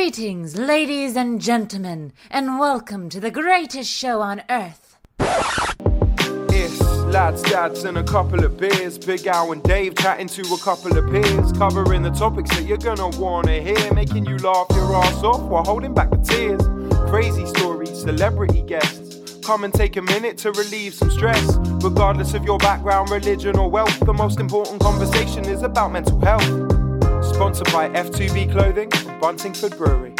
Greetings, ladies and gentlemen, and welcome to the greatest show on earth. It's lads, dads, and a couple of beers. Big Al and Dave chatting to a couple of peers, covering the topics that you're gonna wanna hear, making you laugh your ass off while holding back the tears. Crazy stories, celebrity guests. Come and take a minute to relieve some stress. Regardless of your background, religion, or wealth, the most important conversation is about mental health. Sponsored by F2B Clothing and Buntingford Brewery.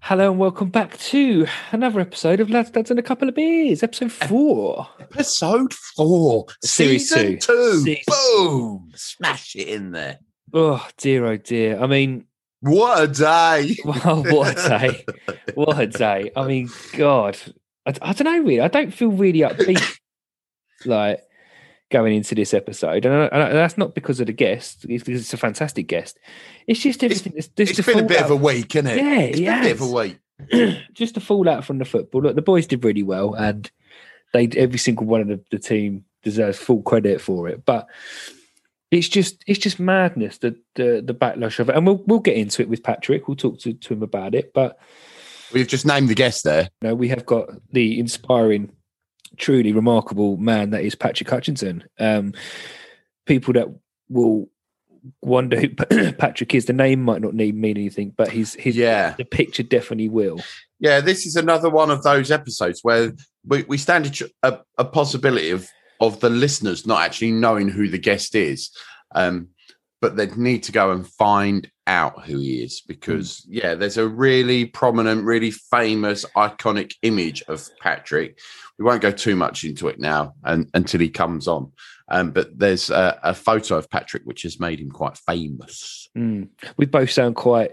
Hello and welcome back to another episode of Lads, Dads and a Couple of Beers, episode four. Episode four, Series two. two. Season- Boom! Smash it in there. Oh dear, oh dear. I mean, What a day! wow, what a day! What a day! I mean, God, I, I don't know. Really, I don't feel really upbeat like going into this episode, and, I, and that's not because of the guest. It's because it's a fantastic guest. It's just everything. It's, It's been a bit of a week, isn't it? Yeah, it's been a bit of a week. just a fallout from the football. Look, the boys did really well, and they every single one of the, the team deserves full credit for it. But it's just it's just madness the the, the backlash of it, and we'll we'll get into it with Patrick. We'll talk to, to him about it. But We've just named the guest there. know, we have got the inspiring, truly remarkable man that is Patrick Hutchinson. Um, people that will wonder who Patrick is. The name might not need mean anything, but his his Yeah. the picture definitely will. Yeah, this is another one of those episodes where we, we stand a, a, a possibility of of the listeners not actually knowing who the guest is, um, but they'd need to go and find out who he is because yeah, there's a really prominent, really famous, iconic image of Patrick. We won't go too much into it now and, until he comes on. Um, but there's a, a photo of Patrick which has made him quite famous. Mm. We both sound quite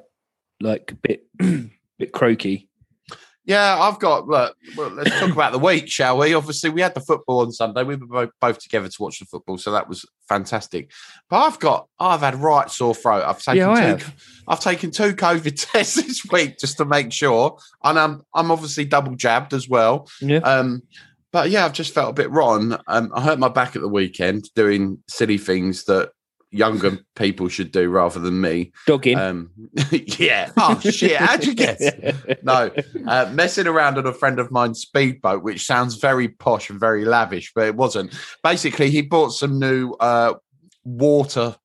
like a bit bit croaky. Yeah, I've got. Look, well, let's talk about the week, shall we? Obviously, we had the football on Sunday. We were both, both together to watch the football, so that was fantastic. But I've got, I've had right sore throat. I've taken Yeah, two. have. I've taken two COVID tests this week just to make sure, and I'm I'm obviously double jabbed as well. Yeah. Um, but yeah, I've just felt a bit rotten. Um, I hurt my back at the weekend doing silly things that younger people should do rather than me. Dogging. Um, yeah. Oh shit! How'd you guess? no, uh, messing around on a friend of mine's speedboat, which sounds very posh and very lavish, but it wasn't. Basically, he bought some new uh, water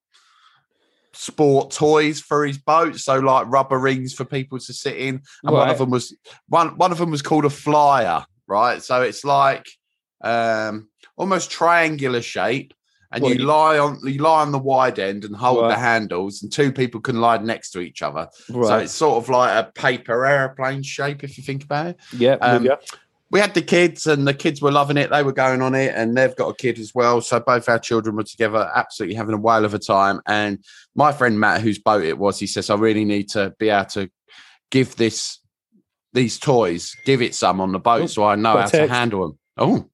sport toys for his boat, so like rubber rings for people to sit in, and one of them was one. One of them was called a flyer, right? So it's like um, almost triangular shape. And What, you lie on you lie on the wide end and hold the handles, and two people can lie next to each other. So it's sort of like a paper airplane shape, if you think about it. yeah. um. We had the kids, and the kids were loving it. They were going on it, and they've got a kid as well. So both our children were together, absolutely having a whale of a time. And my friend Matt, whose boat it was, he says, "I really need to be able to give this these toys, give it some on the boat, Oh, so I know how to handle them." Oh,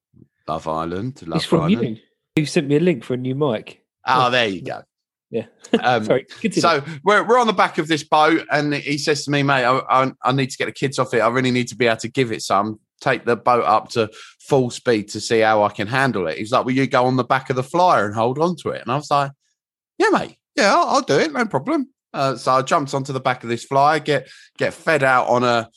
Love Island, Love from Island. You. Sent me a link for a new mic. Oh, there you go. Yeah. Um, Sorry. Continue. So we're, we're on the back of this boat, and he says to me, "Mate, I, I, I need to get the kids off it. I really need to be able to give it some. Take the boat up to full speed to see how I can handle it." He's like, "Will you go on the back of the flyer and hold on to it?" And I was like, "Yeah, mate. Yeah, I'll, I'll do it. No problem." Uh, so I jumped onto the back of this flyer, get get fed out on a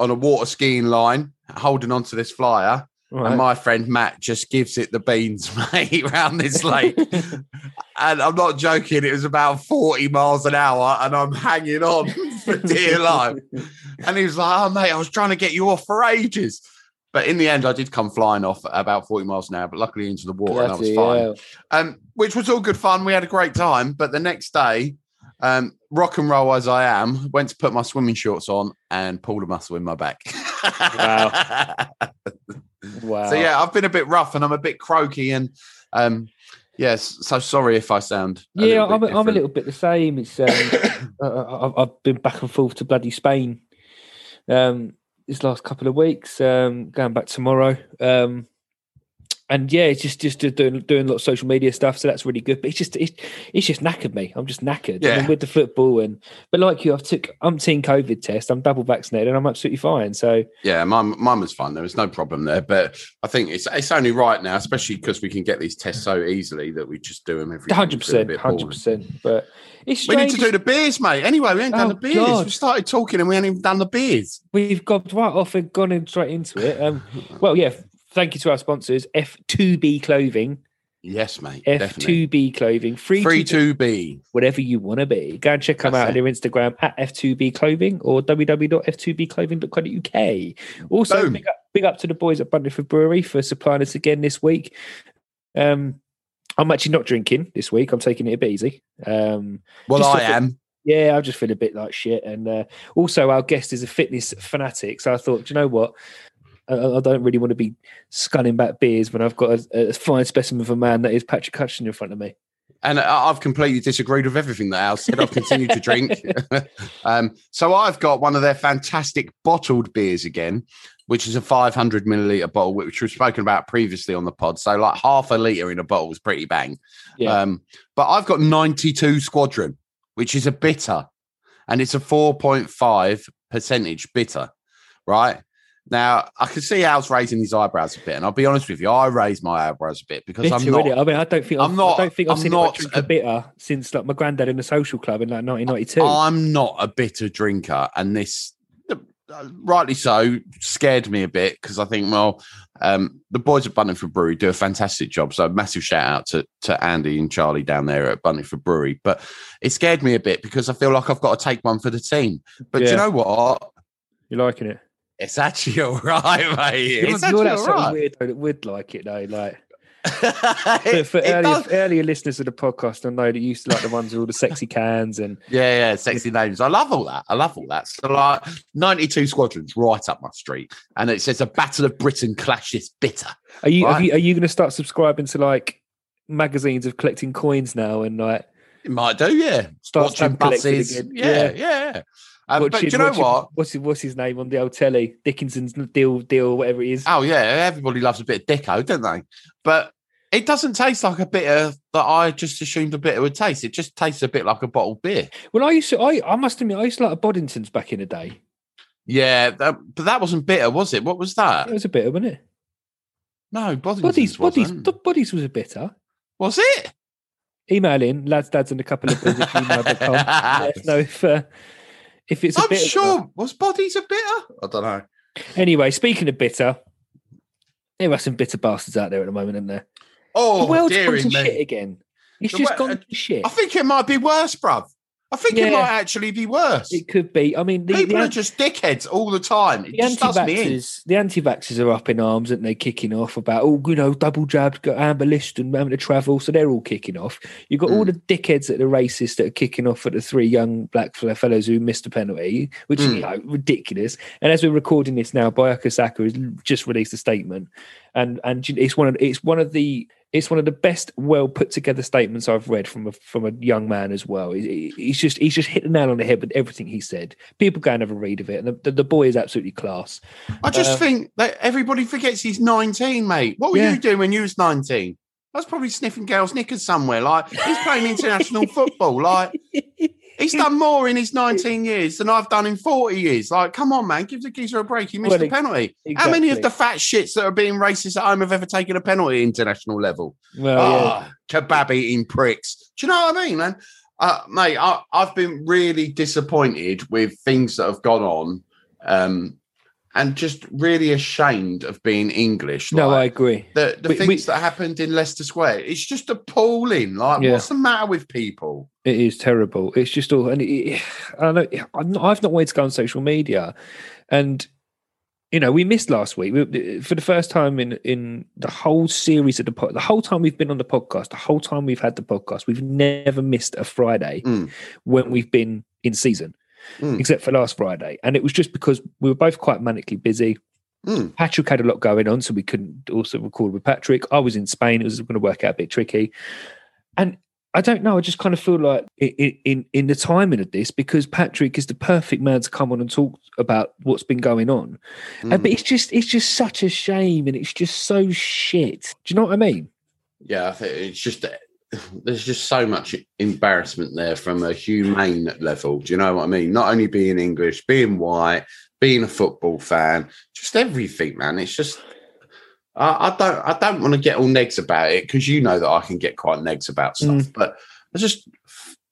on a water skiing line, holding onto this flyer. Right. And my friend Matt just gives it the beans, mate, around this lake. and I'm not joking, it was about 40 miles an hour, and I'm hanging on for dear life. And he was like, Oh, mate, I was trying to get you off for ages. But in the end, I did come flying off at about 40 miles an hour, but luckily into the water, and I was fine. Um, which was all good fun. We had a great time. But the next day, um, rock and roll as I am, went to put my swimming shorts on and pulled a muscle in my back. Wow. Wow. So yeah, I've been a bit rough and I'm a bit croaky and um yes, so sorry if I sound Yeah, I'm, I'm a little bit the same. It's um, I've, I've been back and forth to bloody Spain um, this last couple of weeks. Um, going back tomorrow, um, and yeah, it's just just doing doing a lot of social media stuff, so that's really good. But it's just it's, it's just knackered me. I'm just knackered. Yeah. I mean, with the football and but like you, I've took umpteen COVID test. I'm double vaccinated and I'm absolutely fine. So Yeah, mine, mine was fine. There was no problem there. But I think it's it's only right now, especially because we can get these tests so easily that we just do them every. hundred we feel a percent, hundred percent. But it's We need to do the beers, mate. Anyway, we ain't done Oh, the beers. God. We started talking and we ain't even done the beers. We've got right off and gone in straight into it. Um, well, yeah. Thank you to our sponsors, F2B Clothing. Yes, mate. F2B Clothing, free, Free to be. whatever you want to be. Go and check them That's out on their Instagram at F2B Clothing or www.f2bclothing.co.uk. Also, big up, big up to the boys at Buntingford Brewery for supplying us again this week. Um, I'm actually not drinking this week. I'm taking it a bit easy. Um, Well, I am. yeah, I just feel a bit like shit. And uh, also, our guest is a fitness fanatic. So I thought, do you know what? I, I don't really want to be sculling back beers when I've got a, a fine specimen of a man that is Patrick Hutchinson in front of me. And I- I've completely disagreed with everything that Al said. I've continued to drink. um, so I've got one of their fantastic bottled beers again, which is a 500 milliliter bottle, which we've spoken about previously on the pod. So like half a liter in a bottle is pretty bang. Yeah. Um, but I've got 92 Squadron, which is a bitter, and it's a 4.5 percentage bitter, right? Now I can see Al's raising his eyebrows a bit, and I'll be honest with you, I raise my eyebrows a bit because Bitter, I'm not. innit? I mean, I don't think I'm I've, not- I don't think I've I'm seen not a a- bitter since like my granddad in the social club in like 1992. I'm not a bitter drinker, and this, uh, rightly so, scared me a bit because I think, well, um, the boys at Buntingford Brewery do a fantastic job. So, massive shout out to to Andy and Charlie down there at Buntingford Brewery. But it scared me a bit because I feel like I've got to take one for the team. But do Yeah. you know what? You're liking it? It's actually all right, mate. You're, It's you're actually all right. weirdo that would like it though. Like for, It- for it earlier, earlier listeners of the podcast, I know that you used to like the ones with all the sexy cans and Yeah, yeah, sexy names. I love all that. I love all that. So like 92 squadrons right up my street. And it says a battle of Britain clashes bitter. Are you Right. you are you going to start subscribing to like magazines of collecting coins now and like It might do, yeah. start Watching collecting buses. again? Yeah, yeah. Um, but do you know what? What's his, what's his name on the old telly? Dickinson's deal deal whatever it is. Oh yeah, everybody loves a bit of Dicko, don't they? But it doesn't taste like a bitter that I just assumed a bitter would taste. It just tastes a bit like a bottled beer. Well, I used to I I must admit I used to like a Boddingtons back in the day. Yeah, that, but that wasn't bitter, was it? What was that? It was a bitter, wasn't it? No, Boddingtons Bodies bodies wasn't. the bodies was a bitter. Was it? Email in lads dads and a couple of bits at gmail.com. Let us know if uh, if it's a I'm bitter. sure. Was bodies a bitter? I don't know. Anyway, speaking of bitter, there are some bitter bastards out there at the moment, aren't there? Oh, the world's gone to me. shit again. It's The just wo- gone uh, to shit. I think it might be worse, bruv. I think Yeah. it might actually be worse. It could be. I mean, the, People the, are just dickheads all the time. It the just does me in. anti-vaxxers, the anti-vaxxers are up in arms, aren't they? Kicking off about, oh, you know, double jabbed, got amber list and having to travel, so they're all kicking off. You've got all Mm. the dickheads that are racist that are kicking off at the three young black fe- fellows who missed a penalty, which is Mm. you know, ridiculous. And as we're recording this now, Bukayo Saka has just released a statement, and and it's one of it's one of the it's one of the best, well put together statements I've read from a from a young man as well. He- he- He's just he's just hit the nail on the head with everything he said. People go and have a read of it, and the, the, the boy is absolutely class. I just Uh, think that everybody forgets he's 19, mate. What were Yeah. you doing when you was 19? I was probably sniffing girls' knickers somewhere. Like he's playing international football. Like he's done more in his 19 years than I've done in 40 years. Like, come on, man, give the geezer a break. He missed Well, a penalty. exactly. How many of the fat shits that are being racist at home have ever taken a penalty at international level? Well, yeah. Ah, kebab eating pricks. Do you know what I mean, man? Uh, mate, I, I've been really disappointed with things that have gone on, um, and just really ashamed of being English. no, I agree. the the we- things we- that happened in Leicester Square. It's just appalling. Like, Yeah. what's the matter with people? It is terrible. It's just all, and it, I know I'm not, I've not wanted to go on social media, and you know we missed last week we, for the first time in in the whole series of the pod, the whole time we've been on the podcast, the whole time we've had the podcast, we've never missed a Friday Mm. when we've been in season, Mm. except for last Friday, and it was just because we were both quite manically busy. Mm. Patrick had a lot going on, so we couldn't also record with Patrick. I was in Spain; it was going to work out a bit tricky, and I don't know. I just kind of feel like in, in in the timing of this because Patrick is the perfect man to come on and talk about what's been going on. Mm. but it's just it's just such a shame, and it's just so shit. Do you know what I mean? Yeah, I think it's just there's just so much embarrassment there from a humane level. Do you know what I mean? Not only being English, being white, being a football fan, just everything, man. It's just I, I don't I don't want to get all negs about it because you know that I can get quite negs about mm. stuff, but I just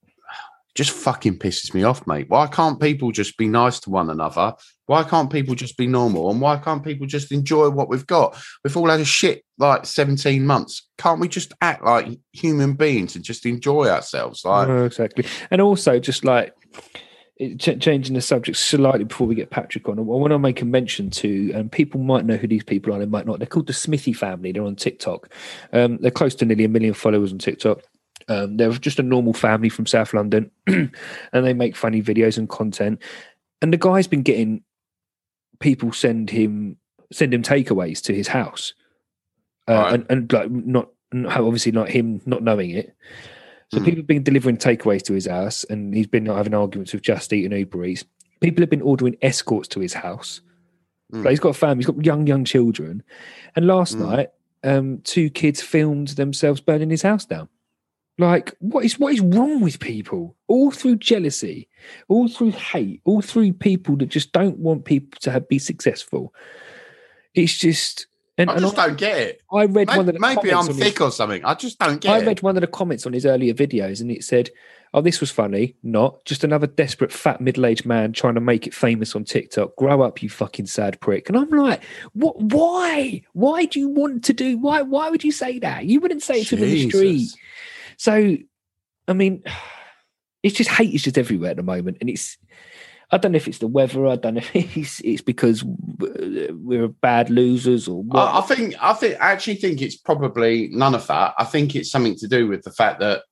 just fucking pisses me off, mate. Why can't people just be nice to one another? Why can't people just be normal? And why can't people just enjoy what we've got? We've all had a shit like 17 months. Can't we just act like human beings and just enjoy ourselves? Like, No, exactly. And also, just like ch- changing the subject slightly before we get Patrick on, I want to make a mention to, and people might know who these people are, they might not. They're called the Smithy family. They're on TikTok. Um, they're close to nearly a million followers on TikTok. Um, they're just a normal family from South London, and they make funny videos and content. And the guy's been getting people send him send him takeaways to his house, uh, Right. and, and like not not- obviously not him not knowing it. So Hmm. people have been delivering takeaways to his house, and he's been having arguments with Just Eat and Uber Eats. People have been ordering escorts to his house. Hmm. Like he's got a family, he's got young, young children. And last Hmm. night, um, two kids filmed themselves burning his house down. Like, what is what is wrong with people? All through jealousy, all through hate, all through people that just don't want people to have, be successful. It's just, and, I and just I, don't get it. I read one of the maybe I'm on his- thick or something. I just don't get I it. read one of the comments on his earlier videos and it said, Oh, this was funny. Not just another desperate fat middle aged man trying to make it famous on TikTok. Grow up, you fucking sad prick. And I'm like, what why? Why do you want to do why why would you say that? You wouldn't say it to him in the street. So I mean, it's just hate is just everywhere at the moment. And it's I don't know if it's the weather, I don't know if it's, it's because we're bad losers or what. I, I think I think I actually think it's probably none of that. I think it's something to do with the fact that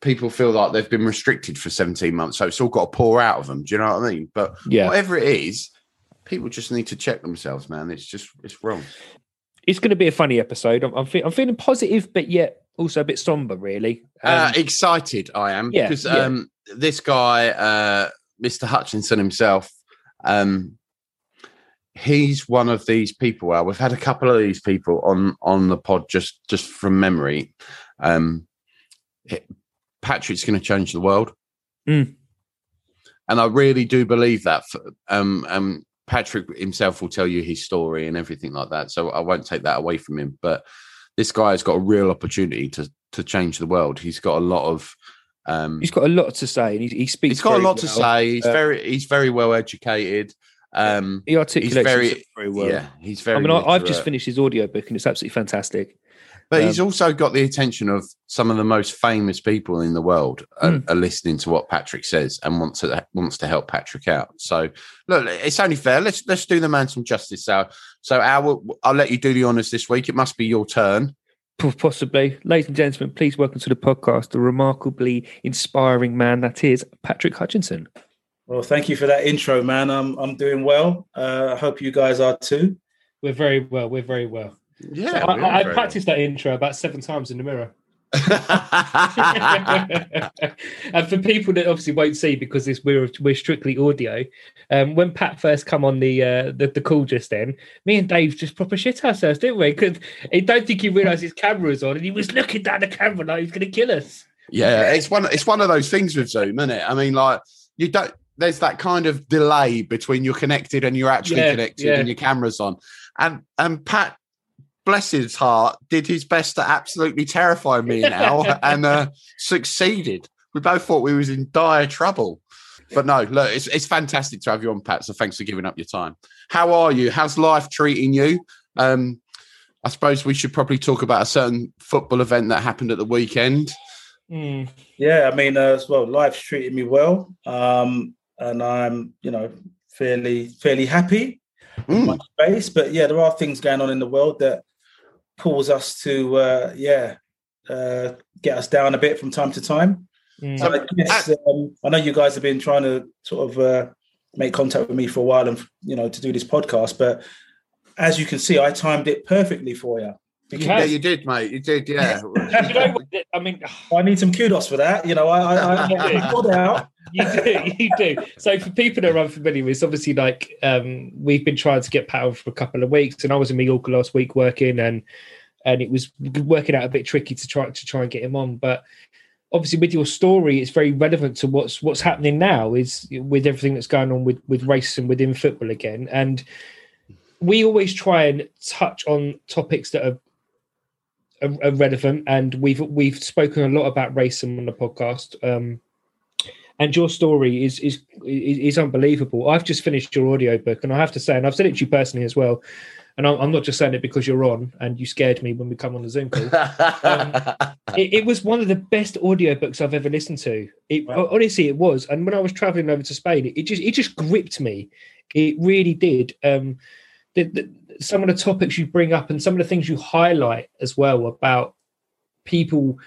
people feel like they've been restricted for 17 months, so it's all got to pour out of them. Do you know what I mean? But yeah. whatever it is, people just need to check themselves, man. It's just it's wrong. it's going to be a funny episode. I'm, I'm, fe- I'm feeling positive, but yet also a bit somber, really. uh, Um, excited I am yeah, because yeah. um, this guy, uh, Mr. Hutchinson himself, um, he's one of these people. Well, we've had a couple of these people on on the pod just just from memory. Um, it- Patrick's going to change the world, Mm. and I really do believe that. f- Um, um, Patrick himself will tell you his story and everything like that, so I won't take that away from him. But this guy has got a real opportunity to to change the world. He's got a lot of um, he's got a lot to say, and he, he speaks. he's got a lot to say. He's Uh, very he's very well educated. Um, He articulates very- very well. yeah, he's very. I mean, I, I've just finished his audiobook, and it's absolutely fantastic. But he's um, also got the attention of some of the most famous people in the world are, Mm. are listening to what Patrick says and wants to wants to help Patrick out. So look, it's only fair. Let's let's do the man some justice. So so Al, I'll let you do the honors this week. It must be your turn. Possibly, ladies and gentlemen, please welcome to the podcast the remarkably inspiring man that is Patrick Hutchinson. Well, thank you for that intro, man. I'm I'm doing well. Uh, I hope you guys are too. We're very well. We're very well. Yeah, I, I, I practiced that intro about seven times in the mirror. and for people that obviously won't see because this we're we're strictly audio, um, when Pat first come on the uh, the, the call just then, me and Dave just proper shit ourselves, didn't we? Because I don't think he realised his camera was on, and he was looking down the camera like he was going to kill us. Yeah, it's one. It's one of those things with Zoom, isn't it? I mean, like you don't. There's that kind of delay between you're connected and you're actually Yeah, connected yeah. and your camera's on. And and Pat, bless his heart, did his best to absolutely terrify me now and uh, succeeded. We both thought we was in dire trouble. But no, look, it's it's fantastic to have you on, Pat. So thanks for giving up your time. How are you? How's life treating you? Um, I suppose we should probably talk about a certain football event that happened at the weekend. Hmm. Yeah, I mean, uh, well, life's treated me well, um, and I'm, you know, fairly fairly happy Mm. my space. But yeah, there are things going on in the world that cause us to, uh, yeah, uh, get us down a bit from time to time. Hmm. So I guess um, I know you guys have been trying to sort of uh, make contact with me for a while, and you know, to do this podcast. But as you can see, I timed it perfectly for you. You Yeah, you did, mate. You did, yeah. you know? I mean, I need some kudos for that. You know, I, I, I, I pulled it out. You do, you do. So for people that are unfamiliar, it's obviously like um, we've been trying to get Pat for a couple of weeks, and I was in Mallorca last week working, and and it was working out a bit tricky to try to try and get him on. But obviously, with your story, it's very relevant to what's what's happening now. Is with everything that's going on with with racism within football again, and we always try and touch on topics that are are, are relevant, and we've we've spoken a lot about racism on the podcast. Um, and your story is is is unbelievable. I've just finished your audiobook, and I have to say, and I've said it to you personally as well. And I'm, I'm not just saying it because you're on, and you scared me when we come on the Zoom call. it, it was one of the best audiobooks I've ever listened to. It Wow. honestly, it was. And when I was traveling over to Spain, it, it just it just gripped me. It really did. Um, the, the, some of the topics you bring up and some of the things you highlight as well about people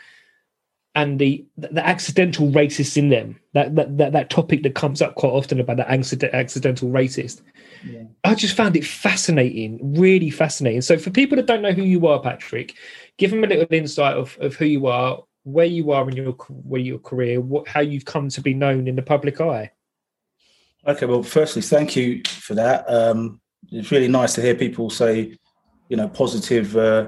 and the the accidental racist in them that that that, that topic that comes up quite often about the accident, accidental racist Yeah. i just found it fascinating really fascinating so for people that don't know who you are patrick give them a little insight of, of who you are where you are in your where your career what how you've come to be known in the public eye Okay, well, firstly, thank you for that. Um, it's really nice to hear people say, you know, positive, uh,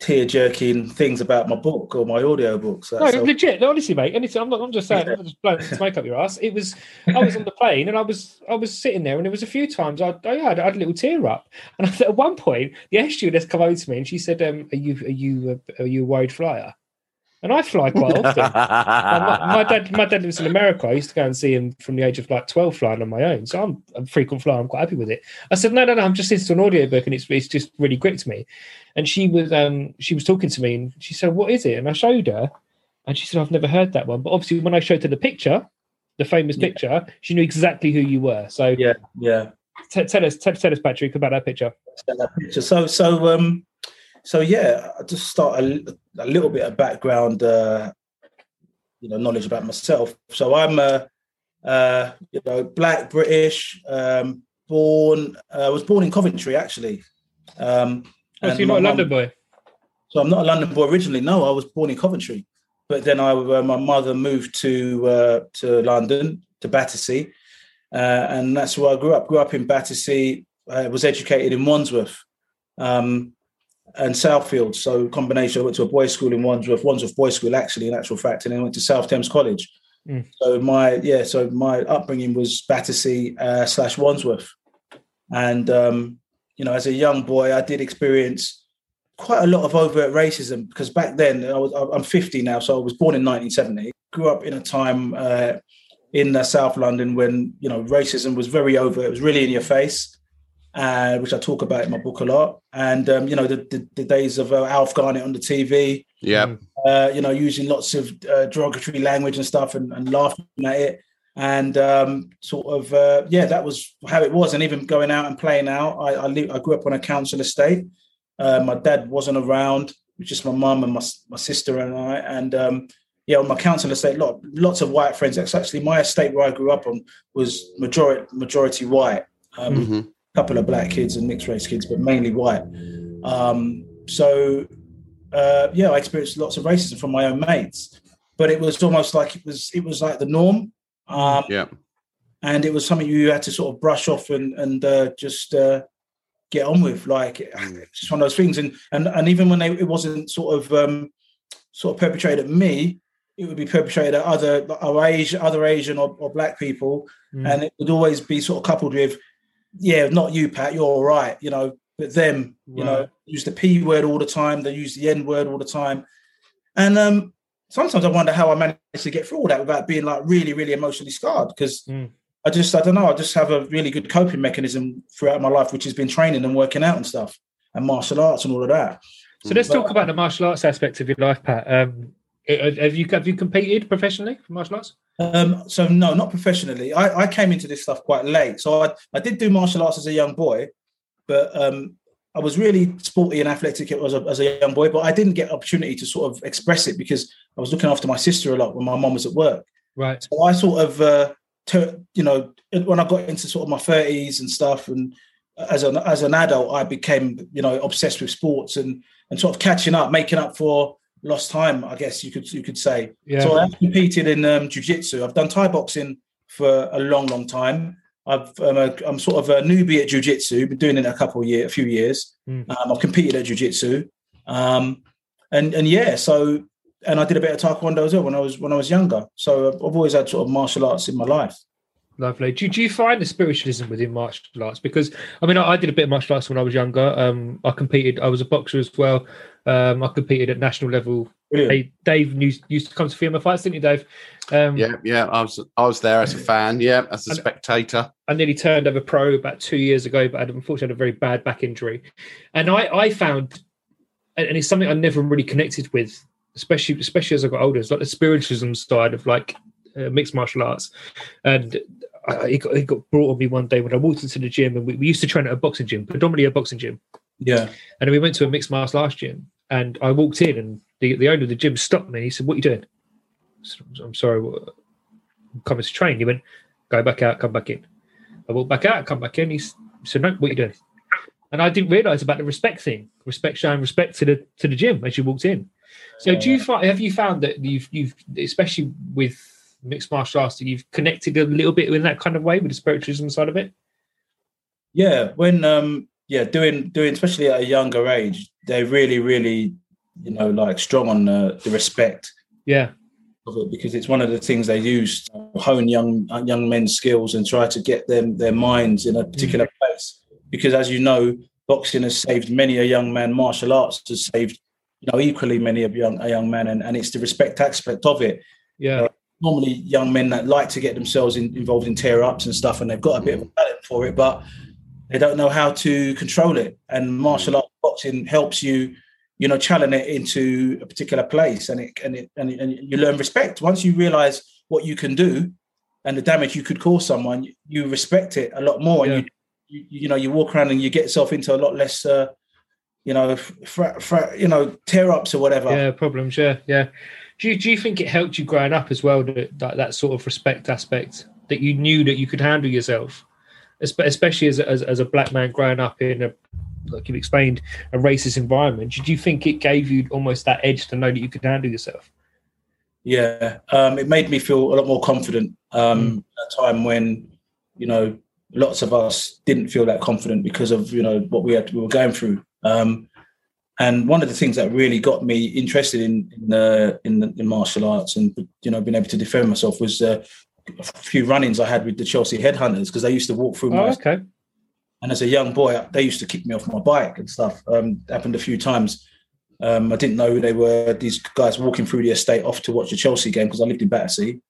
tear jerking things about my book or my audio books. No, That's- legit. No, honestly, mate. Anything. I'm not. I'm just saying. Yeah. I'm just blowing smoke up your ass. It was. I was on the plane and I was. I was sitting there, and there was a few times I. I had, I had a little tear up, and I, at one point, the air stewardess come over to me and she said, um, "Are you? Are you? Are you a wide flyer?" And I fly quite often. My, my dad, my dad lives in America. I used to go and see him from the age of like twelve, flying on my own. So I'm a frequent flyer. I'm quite happy with it. I said, no, no, no. I'm just listening to an audiobook, and it's it's just really gripped me. And she was um she was talking to me, and she said, "What is it?" And I showed her, and she said, "I've never heard that one." But obviously, when I showed her the picture, the famous Yeah. picture, she knew exactly who you were. So yeah, yeah. t- tell us, t- tell us, Patrick, about that picture. that picture. So, so, um, so yeah, I just start a, a little bit of background, uh, you know, knowledge about myself. So I'm, uh, uh, you know, black British, um, born. uh, I was born in Coventry, actually. Um, Oh, so you're not a London mum- boy. So I'm not a London boy originally. No, I was born in Coventry, but then I, uh, my mother moved to uh, to London to Battersea, uh, and that's where I grew up. Grew up in Battersea. I was educated in Wandsworth um, and Southfield. So combination. I went to a boys' school in Wandsworth, Wandsworth Boys' School actually, in actual fact, and then went to South Thames College. Mm. So my yeah, so my upbringing was Battersea uh, slash Wandsworth, and um, you know, as a young boy, I did experience quite a lot of overt racism because back then I was I'm 50 now, so I was born in 1970. Grew up in a time uh, in uh, South London when you know racism was very overt. It was really in your face, uh, which I talk about in my book a lot. And um, you know the, the, the days of uh, Alf Garnett on the TV, yeah. uh, you know, using lots of uh, derogatory language and stuff and, and laughing at it. And um, sort of, uh, yeah, that was how it was. And even going out and playing out, I, I, li- I grew up on a council estate. Uh, my dad wasn't around, it was just my mum and my, my sister and I. And um, yeah, on my council estate, lot, lots of white friends. That's actually my estate where I grew up on was majority majority white. Um, Mhm. Couple of black kids and mixed race kids, but mainly white. Um, so uh, yeah, I experienced lots of racism from my own mates, but it was almost like it was it was like the norm, um, Yeah. and it was something you had to sort of brush off and and uh, just uh, get on with. Like it's just one of those things, and and and even when they, it wasn't sort of um, sort of perpetrated at me. It would be perpetrated at other other Asian, other Asian or, or black people, Mm. and it would always be sort of coupled with, yeah, not you, Pat, you're all right, you know, but them, you know, use the P word all the time, they use the N word all the time. And um, sometimes I wonder how I managed to get through all that without being like really, really emotionally scarred because Mm. I just, I don't know, I just have a really good coping mechanism throughout my life, which has been training and working out and stuff and martial arts and all of that. So let's But- talk about the martial arts aspect of your life, Pat. Um, have you have you competed professionally for martial arts? Um, so no, not professionally. I, I came into this stuff quite late. So I, I did do martial arts as a young boy, but um, I was really sporty and athletic as a, as a young boy, but I didn't get opportunity to sort of express it because I was looking after my sister a lot when my mom was at work. Right. So I sort of, uh, tur you know, when I got into sort of my thirties and stuff, and as an as an adult, I became you know obsessed with sports and and sort of catching up, making up for lost time. I guess you could you could say. Yeah. So I have competed in um, jiu-jitsu. I've done Thai boxing for a long, long time. I've, I'm, a, I'm sort of a newbie at jiu-jitsu. Been doing it a couple of year, a few years. Mm. Um, I've competed at jiu-jitsu, um, and and yeah, so and I did a bit of taekwondo as well when I was when I was younger. So I've I've always had sort of martial arts in my life. Lovely. Do, do you find the spiritualism within martial arts? Because I mean, I, I did a bit of martial arts when I was younger. Um, I competed. I was a boxer as well. Um, I competed at national level. Hey, Dave used, used to come to few my fights, didn't you, Dave? Um, Yeah, yeah. I was I was there as a fan. Yeah, as a And- spectator. I nearly turned over pro about two years ago, but I had, unfortunately had a very bad back injury. And I, I found, and and it's something I never really connected with, especially especially as I got older, it's like the spiritualism side of like uh, mixed martial arts. And I, it, got, it got brought on me one day when I walked into the gym, and we, we used to train at a boxing gym, predominantly a boxing gym. Yeah, And then we went to a mixed martial arts gym, and I walked in, and the, the owner of the gym stopped me. And he said, "What are you doing?" Said, I'm sorry, I'm coming to train. He went, "Go back out, come back in." I walked back out, come back in. He said, "No, what are you doing?" And I didn't realise about the respect thing, respect showing respect to the to the gym as you walked in. So, do you find have you found that you've you've especially with mixed martial arts that you've connected a little bit in that kind of way with the spiritualism side of it? yeah. When um, yeah, doing doing especially at a younger age, they're really, really, you know, like strong on the, the respect Yeah, of it because it's one of the things they use to hone young young men's skills and try to get them their minds in a particular place. Because as you know, boxing has saved many a young man. Martial arts has saved you know equally many a young a young man, and, and it's the respect aspect of it. yeah, Normally, young men that like to get themselves in, involved in tear ups and stuff, and they've got a bit of a talent for it, but they don't know how to control it. And martial arts boxing helps you you know, channel it into a particular place, and it and it and, it, and you learn respect. Once you realize what you can do and the damage you could cause someone, you, you respect it a lot more, Yeah. and you, you you know you walk around and you get yourself into a lot less, uh, you know, fra- fra- you know, tear ups or whatever. yeah, problems. Yeah, yeah. Do you, do you think it helped you growing up as well? That, that that sort of respect aspect that you knew that you could handle yourself, especially as a, as, as a black man growing up in a like you've explained a racist environment. Did you think it gave you almost that edge to know that you could handle yourself? Yeah, um, it made me feel a lot more confident. Um, At a time when, you know, lots of us didn't feel that confident because of you know what we had we were going through. Um, and one of the things that really got me interested in in, uh, in, in martial arts and you know being able to defend myself was uh, a few run-ins I had with the Chelsea headhunters because they used to walk through Oh, my okay. and as a young boy, they used to kick me off my bike and stuff. Um, happened a few times. Um, I didn't know who they were. These guys walking through the estate off to watch the Chelsea game because I lived in Battersea,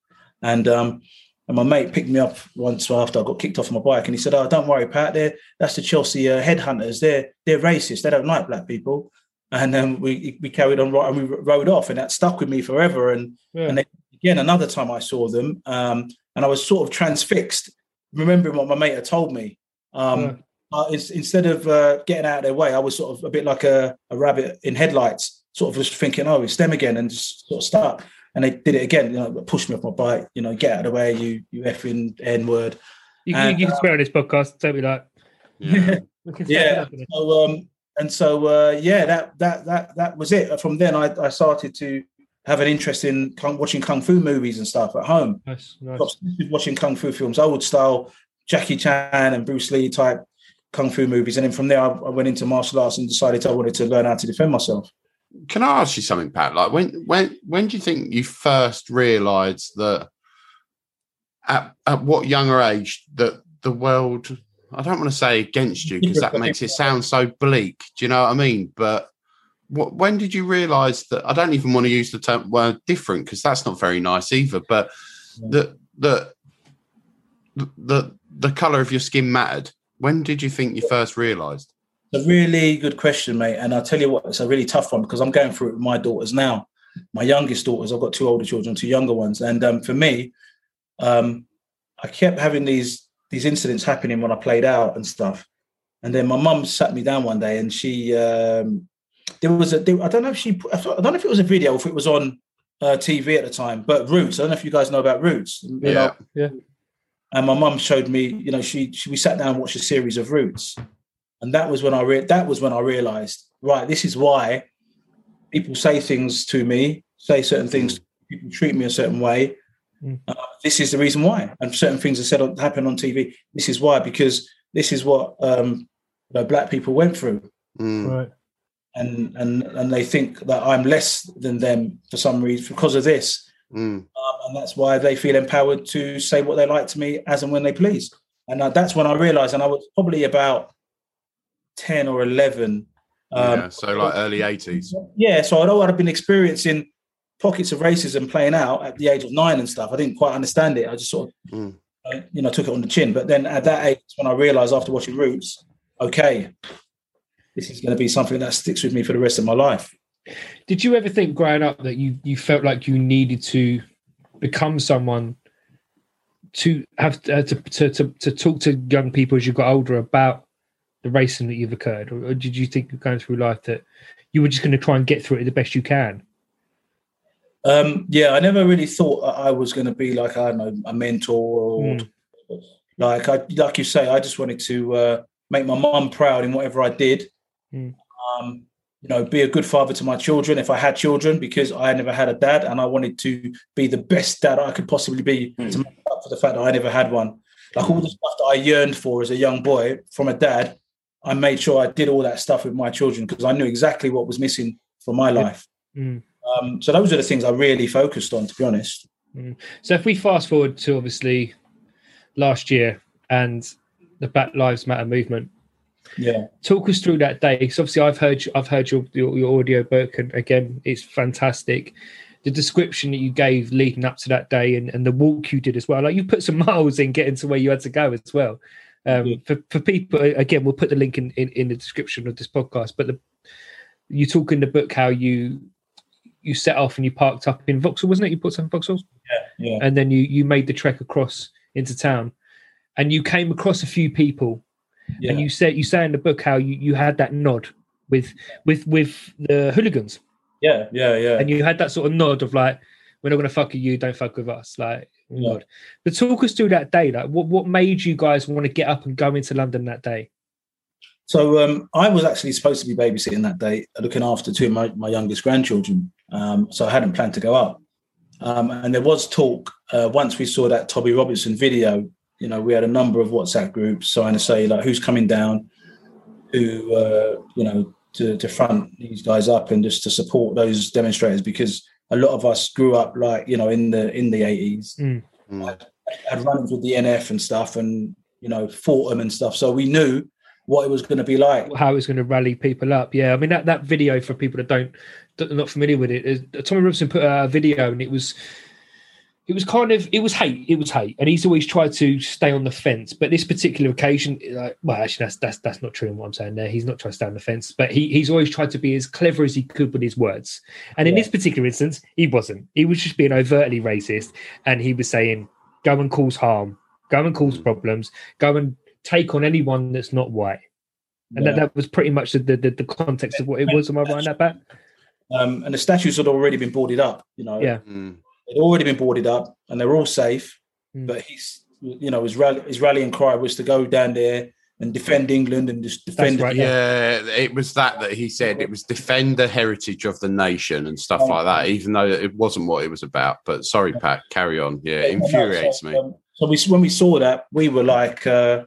and um, and my mate picked me up once after I got kicked off my bike, and he said, "Oh, don't worry, Pat. They're, that's the Chelsea uh, headhunters. They're they're racist. They don't like black people." And then we we carried on right, and we rode off, and that stuck with me forever. And Yeah. and then again, another time I saw them, um, and I was sort of transfixed, remembering what my mate had told me. Um, Yeah. uh, instead of uh, getting out of their way, I was sort of a bit like a, a rabbit in headlights, sort of just thinking, "Oh, it's them again," and just sort of start. And they did it again, you know, pushed me off my bike, you know, get out of the way, you you effing n word. You, And, you, you can swear on this podcast. Don't be like, Yeah. we can say Yeah. So um, and so uh, yeah, that that that that was it. From then, I, I started to have an interest in kung, watching kung fu movies and stuff at home. Nice, nice. Got obsessed with watching kung fu films, old style Jackie Chan and Bruce Lee type kung fu movies, and then from there, I, I went into martial arts and decided I wanted to learn how to defend myself. Can I ask you something, Pat? Like when when when do you think you first realised that at at what younger age that the world I don't want to say against you because that makes it sound so bleak. Do you know what I mean? But what, when did you realise that? I don't even want to use the term word different because that's not very nice either. But that that the the colour of your skin mattered. When did you think you first realised? It's a really good question, mate. And I'll tell you what, it's a really tough one because I'm going through it with my daughters now. My youngest daughters, I've got two older children, two younger ones. And um, for me, um, I kept having these these incidents happening when I played out and stuff. And then my mum sat me down one day and she um, there was a there, I don't know if she put- I don't know if it was a video if it was on uh, TV at the time, but Roots. I don't know if you guys know about Roots. You know, Yeah. and my mum showed me, you know, she, she we sat down and watched a series of Roots, and that was when I re- that was when I realized right this is why people say things to me say certain things people treat me a certain way Mm. uh, this is the reason why and certain things are said on, happen on TV this is why because this is what um, you know, black people went through Mm. Right. and and and they think that I'm less than them for some reason because of this Mm. um, and that's why they feel empowered to say what they like to me as and when they please. And uh, that's when I realized, and I was probably about ten or eleven. Um, yeah, so like early eighties. yeah, so although I'd have been experiencing pockets of racism playing out at the age of nine and stuff, I didn't quite understand it. I just sort of, Mm. you know, took it on the chin. But then at that age, when I realized after watching Roots, okay, this is going to be something that sticks with me for the rest of my life. Did you ever think growing up that you you felt like you needed to become someone to have uh, to, to to to talk to young people as you got older about the racism that you've occurred, or, or did you think going through life that you were just going to try and get through it the best you can? Um, yeah, I never really thought I was going to be like I don't know a mentor or Mm. like I like you say. I just wanted to uh, make my mum proud in whatever I did. Mm. Um, you know, be a good father to my children if I had children because I never had a dad, and I wanted to be the best dad I could possibly be to make up for the fact that I never had one. Like all the stuff that I yearned for as a young boy from a dad, I made sure I did all that stuff with my children because I knew exactly what was missing for my life. Mm. Um, so those are the things I really focused on, to be honest. So if we fast forward to obviously last year and the Black Lives Matter movement, Yeah, talk us through that day. Because obviously I've heard I've heard your, your your audio book, and again, it's fantastic. The description that you gave leading up to that day, and, and the walk you did as well. Like you put some miles in getting to where you had to go as well. Um. For for people, again, we'll put the link in, in in the description of this podcast. But the you talk in the book how you you set off and you parked up in Vauxhall, wasn't it? You put some Vauxhall yeah, yeah. and then you you made the trek across into town and you came across a few people yeah. and you said you say in the book how you, you had that nod with with with the hooligans yeah, yeah, yeah. and you had that sort of nod of like we're not going to fuck with you don't fuck with us like Yeah. nod but talk us through that day like what, what made you guys want to get up and go into london that day So um, I was actually supposed to be babysitting that day, looking after two of my, my youngest grandchildren. Um, so I hadn't planned to go up. Um, and there was talk uh, once we saw that Tommy Robinson video. You know, we had a number of WhatsApp groups trying to say like who's coming down, who uh, you know to, to front these guys up and just to support those demonstrators because a lot of us grew up like you know in the in the eighties, Mm. Mm. had runs with the NF and stuff, and you know fought them and stuff. So we knew what it was going to be like. how it was going to rally people up yeah i mean that that video for people that don't that are not familiar with it is tommy robinson put out a video and it was it was kind of it was hate it was hate and he's always tried to stay on the fence but this particular occasion like well actually that's that's that's not true in what i'm saying there. He's not trying to stay on the fence but he he's always tried to be as clever as he could with his words. And in this particular instance he wasn't. He was just being overtly racist and he was saying go and cause harm. Go and cause problems. Go and take on anyone that's not white. And Yeah. that, that was pretty much the, the the context of what it was. Am i right on that back um, and the statues had already been boarded up. You know, Yeah. Mm. They'd already been boarded up, and they were all safe. Mm. But he's, you know, his rally, his rallying cry was to go down there and defend England and just defend. right, Yeah, it was that that he said it was defend the heritage of the nation and stuff like that, even though it wasn't what it was about. But sorry, Pat, carry on. Yeah, it infuriates so, me. um, so we, when we saw that, we were like, uh,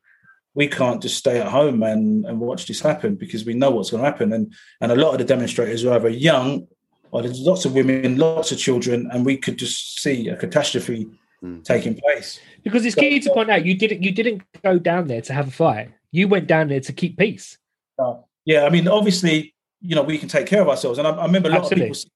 we can't just stay at home and, and watch this happen because we know what's going to happen. And and a lot of the demonstrators were either young, or there's lots of women, lots of children, and we could just see a catastrophe Mm. taking place. because it's key to point out you didn't you didn't go down there to have a fight you went down there to keep peace Uh, yeah, I mean, obviously, you know, we can take care of ourselves. And I, I remember a lot Absolutely. of people saying,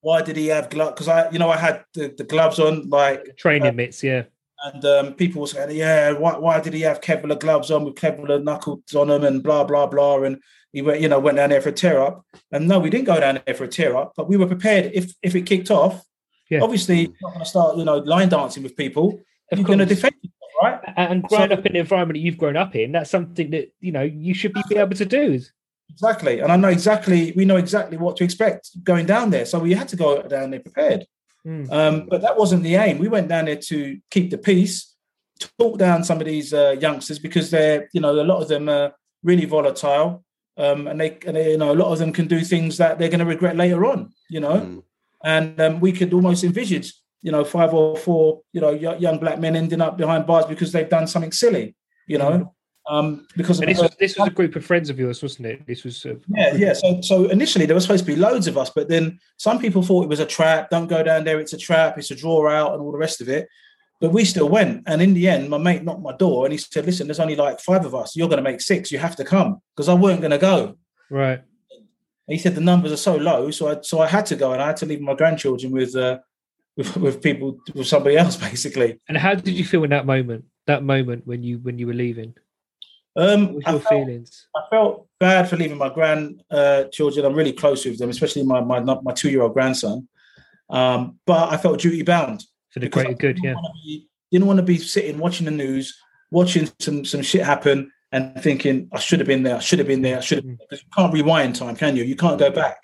why did he have gloves? Because I, you know, I had the, the gloves on, like, training mitts yeah and um, people were saying, yeah, why, why did he have Kevlar gloves on with Kevlar knuckles on them and blah, blah, blah. And he went, you know, went down there for a tear up. And no, we didn't go down there for a tear up, but we were prepared if if it kicked off. Yeah. Obviously, you're not going to start, you know, line dancing with people. Of you're going to defend yourself, right? And growing So- up in the environment that you've grown up in that's something that you know you should be able to do Exactly. And I know exactly, we know exactly what to expect going down there. So we had to go down there prepared. Mm. Um, but that wasn't the aim. We went down there to keep the peace, talk down some of these uh, youngsters because they're, you know, a lot of them, are really volatile, um, and they, and they, you know, a lot of them can do things that they're going to regret later on. You know, Mm. and um, we could almost envisage, you know, five or four, you know, y- young black men ending up behind bars because they've done something silly. You know, um, because of And this was this was a group of friends of yours, wasn't it? This was uh, yeah, yeah. So, so initially there was supposed to be loads of us, but then some people thought it was a trap. Don't go down there; it's a trap. It's a draw out, and all the rest of it. But we still went, and in the end, my mate knocked my door, and he said, "Listen, there's only like five of us. You're going to make six. You have to come because I weren't going to go." right. And he said the numbers are so low, so I so I had to go, and I had to leave my grandchildren with uh, with, with people with somebody else, basically. And how did you feel in that moment? That moment when you when you were leaving, Um, what I your felt- feelings? I felt bad for leaving my grandchildren. I'm really close with them, especially my my my two year old grandson. Um, but I felt duty bound. For the because greater I good, didn't yeah. wanna be- didn't want to be sitting watching the news, watching some some shit happen, and thinking I should have been there. I should have been there. I should have. Mm. Because you can't rewind time, can you? You can't go back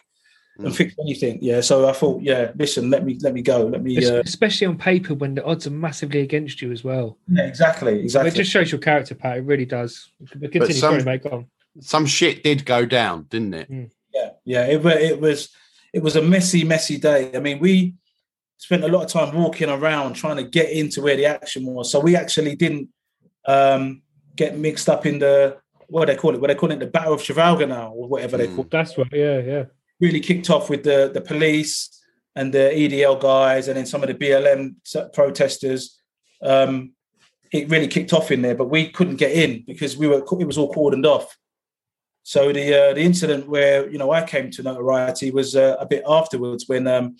and Mm. fix anything. Yeah. So I thought, yeah, listen, let me let me go. Let me. Es- Uh, Especially on paper when the odds are massively against you as well. yeah, exactly. Exactly. It just shows your character, Pat. It really does. But continue, some- sorry, mate. Go on. Some shit did go down, didn't it? yeah yeah it, it was it was a messy messy day i mean we spent a lot of time walking around trying to get into where the action was so we actually didn't um get mixed up in the what do they call it what they call it the battle of trafalgar now or whatever they Mm. call it That's right. Yeah, yeah. really kicked off with the the police and the edl guys and then some of the blm protesters um it really kicked off in there but we couldn't get in because we were it was all cordoned off so the uh, the incident where you know I came to notoriety was uh, a bit afterwards when um,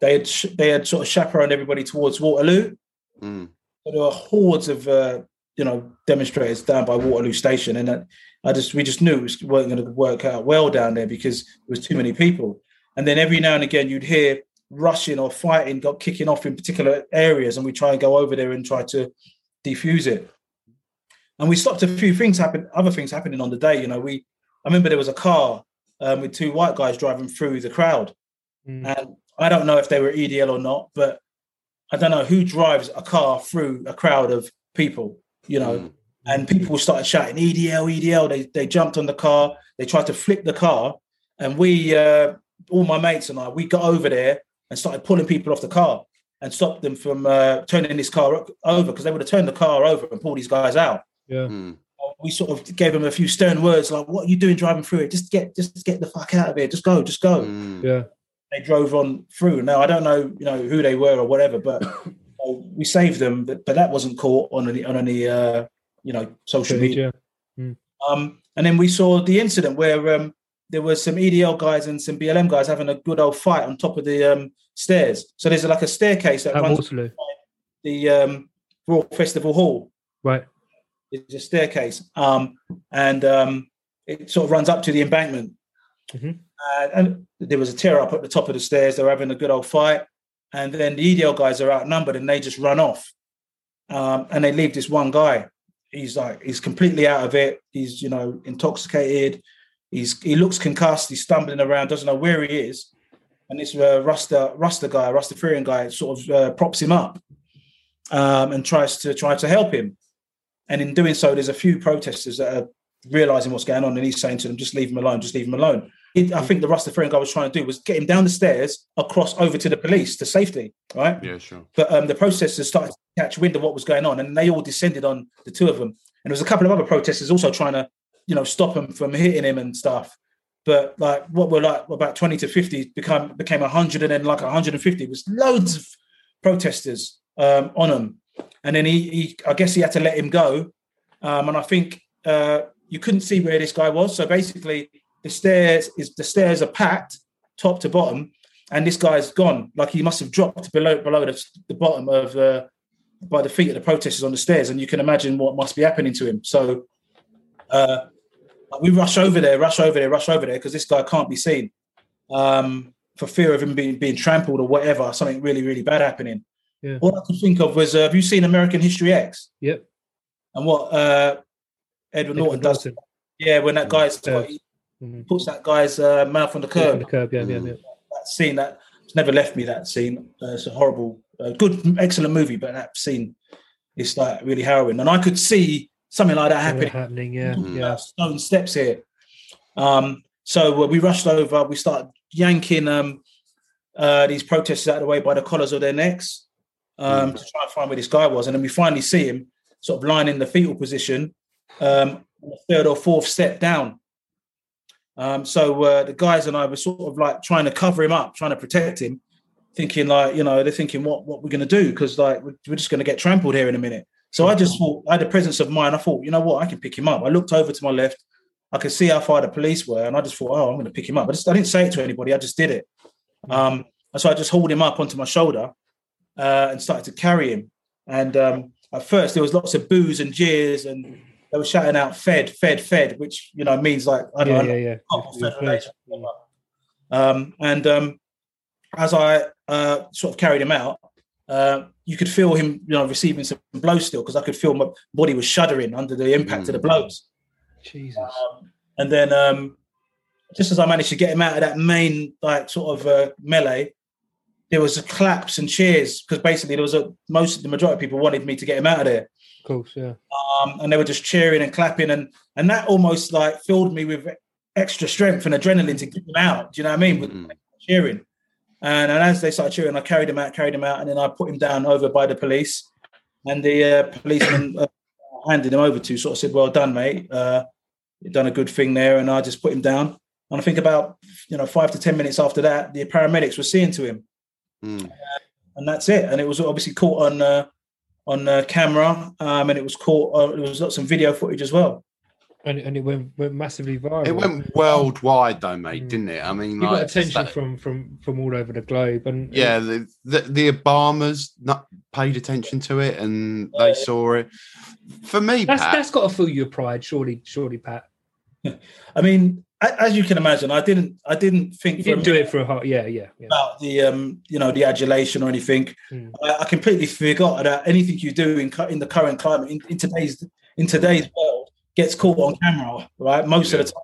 they had sh- they had sort of chaperoned everybody towards Waterloo. Mm. So there were hordes of uh, you know demonstrators down by Waterloo Station, and that, I just we just knew it was, weren't going to work out well down there because there was too many people. And then every now and again you'd hear rushing or fighting got kicking off in particular areas, and we try and go over there and try to defuse it. And we stopped a few things happen, other things happening on the day. You know, we I remember there was a car um, with two white guys driving through the crowd, Mm. and I don't know if they were EDL or not, but I don't know who drives a car through a crowd of people. You know, Mm. and people started shouting "E EDL, EDL. They they jumped on the car. They tried to flip the car, and we, uh, all my mates and I, we got over there and started pulling people off the car and stopped them from uh, turning this car over because they would have turned the car over and pulled these guys out. Yeah. Mm. We sort of gave them a few stern words like, "What are you doing driving through it? Just get, just get the fuck out of here. Just go, just go." Mm. Yeah. They drove on through. Now I don't know, you know, who they were or whatever, but uh, we saved them. But, but that wasn't caught on any on any uh, you know social media. yeah. Um, and then we saw the incident where um, there was some EDL guys and some BLM guys having a good old fight on top of the um, stairs. So there's like a staircase that At runs the um, Royal Festival Hall. Right. It's a staircase, um, and um, it sort of runs up to the embankment. Mhm. Uh, and there was a tear up at the top of the stairs. They were having a good old fight, and then the EDL guys are outnumbered, and they just run off, um, and they leave this one guy. He's like he's completely out of it. He's you know intoxicated. He's he looks concussed. He's stumbling around, doesn't know where he is. And this uh, Rasta Rasta guy, Rastafarian guy, sort of uh, props him up um, and tries to try to help him. And in doing so, there's a few protesters that are realizing what's going on, and he's saying to them, "Just leave him alone. Just leave him alone." I think the Rastafarian guy was trying to do was get him down the stairs across over to the police to safety, right? Yeah, sure. But um, the protesters started to catch wind of what was going on, and they all descended on the two of them. And there was a couple of other protesters also trying to, you know, stop him from hitting him and stuff. But like what were like about twenty to fifty become became hundred, and then like hundred and fifty was loads of protesters um, on him. And then he, he, I guess he had to let him go. Um, and I think uh, you couldn't see where this guy was. So basically, the stairs is the stairs are packed top to bottom, and this guy's gone. Like he must have dropped below below the, the bottom of uh, by the feet of the protesters on the stairs, and you can imagine what must be happening to him. So uh, we rush over there, rush over there, rush over there because this guy can't be seen um, for fear of him being being trampled or whatever. Something really really bad happening. Yeah. All I could think of was, uh, have you seen American History X? Yep. And what uh, Edward Norton Edward does? Yeah, when that guy's Yeah. He Mhm. puts that guy's uh, mouth on the On curb. the curb. Yeah, yeah, Mm. yeah. That scene that it's never left me. That scene. Uh, it's a horrible, uh, good, excellent movie, but that scene is like really harrowing. And I could see something like that Something happened. happening. Yeah, Mm. yeah. Stone steps here. Um, so uh, we rushed over. We started yanking um, uh, these protesters out of the way by the collars of their necks um, to try and find where this guy was. And then we finally see him sort of lying in the fetal position, um, on the third or fourth step down. Um, so uh, the guys and I were sort of like trying to cover him up, trying to protect him, thinking like, you know, they're thinking what what we're going to do because like we're just going to get trampled here in a minute. So I just thought I had the presence of mind. I thought, you know what, I can pick him up. I looked over to my left. I could see how far the police were, and I just thought, oh, I'm going to pick him up. I just I didn't say it to anybody. I just did it. Um, and so I just hauled him up onto my shoulder uh, and started to carry him. And um, at first, there was lots of boos and jeers, and they were shouting out "Fed, Fed, Fed," which you know means like I don't Yeah, know, yeah, yeah. Football Federation, whatever. Um, and um, as I uh, sort of carried him out, uh, you could feel him, you know, receiving some blows still because I could feel my body was shuddering under the impact of the blows. Jesus. Um, and then um, just as I managed to get him out of that main like sort of uh, melee, there was a claps and cheers because basically there was a most the majority of people wanted me to get him out of there Of course, yeah. um, and they were just cheering and clapping, and and that almost like filled me with extra strength and adrenaline to get them out. Do you know what I mean? With Mm. cheering, and, and as they started cheering, I carried him out, carried him out, and then I put him down over by the police, and the uh, policeman uh, handed him over to sort of said, "Well done, mate. Uh, you've done a good thing there," and I just put him down. And I think about you know five to ten minutes after that, the paramedics were seeing to him Mm. and that's it. And it was obviously caught on uh, on uh, camera, um, and it was caught. Uh, there was lots of video footage as well. And, and it went, went massively viral. It went worldwide though, mate, Mm. didn't it? I mean, You got attention that- from from from all over the globe, and yeah, the, the the Obamas not paid attention to it and they saw it. For me, that's Pat, that's got to fill your pride, surely, surely, Pat. I mean, a- as you can imagine, I didn't I didn't think You didn't do it for a heart. Yeah, yeah, yeah. about the um you know the adulation or anything. Mm. I, I completely forgot that anything you do in cu- in the current climate in, in today's in today's world gets caught on camera, right? Most of the time.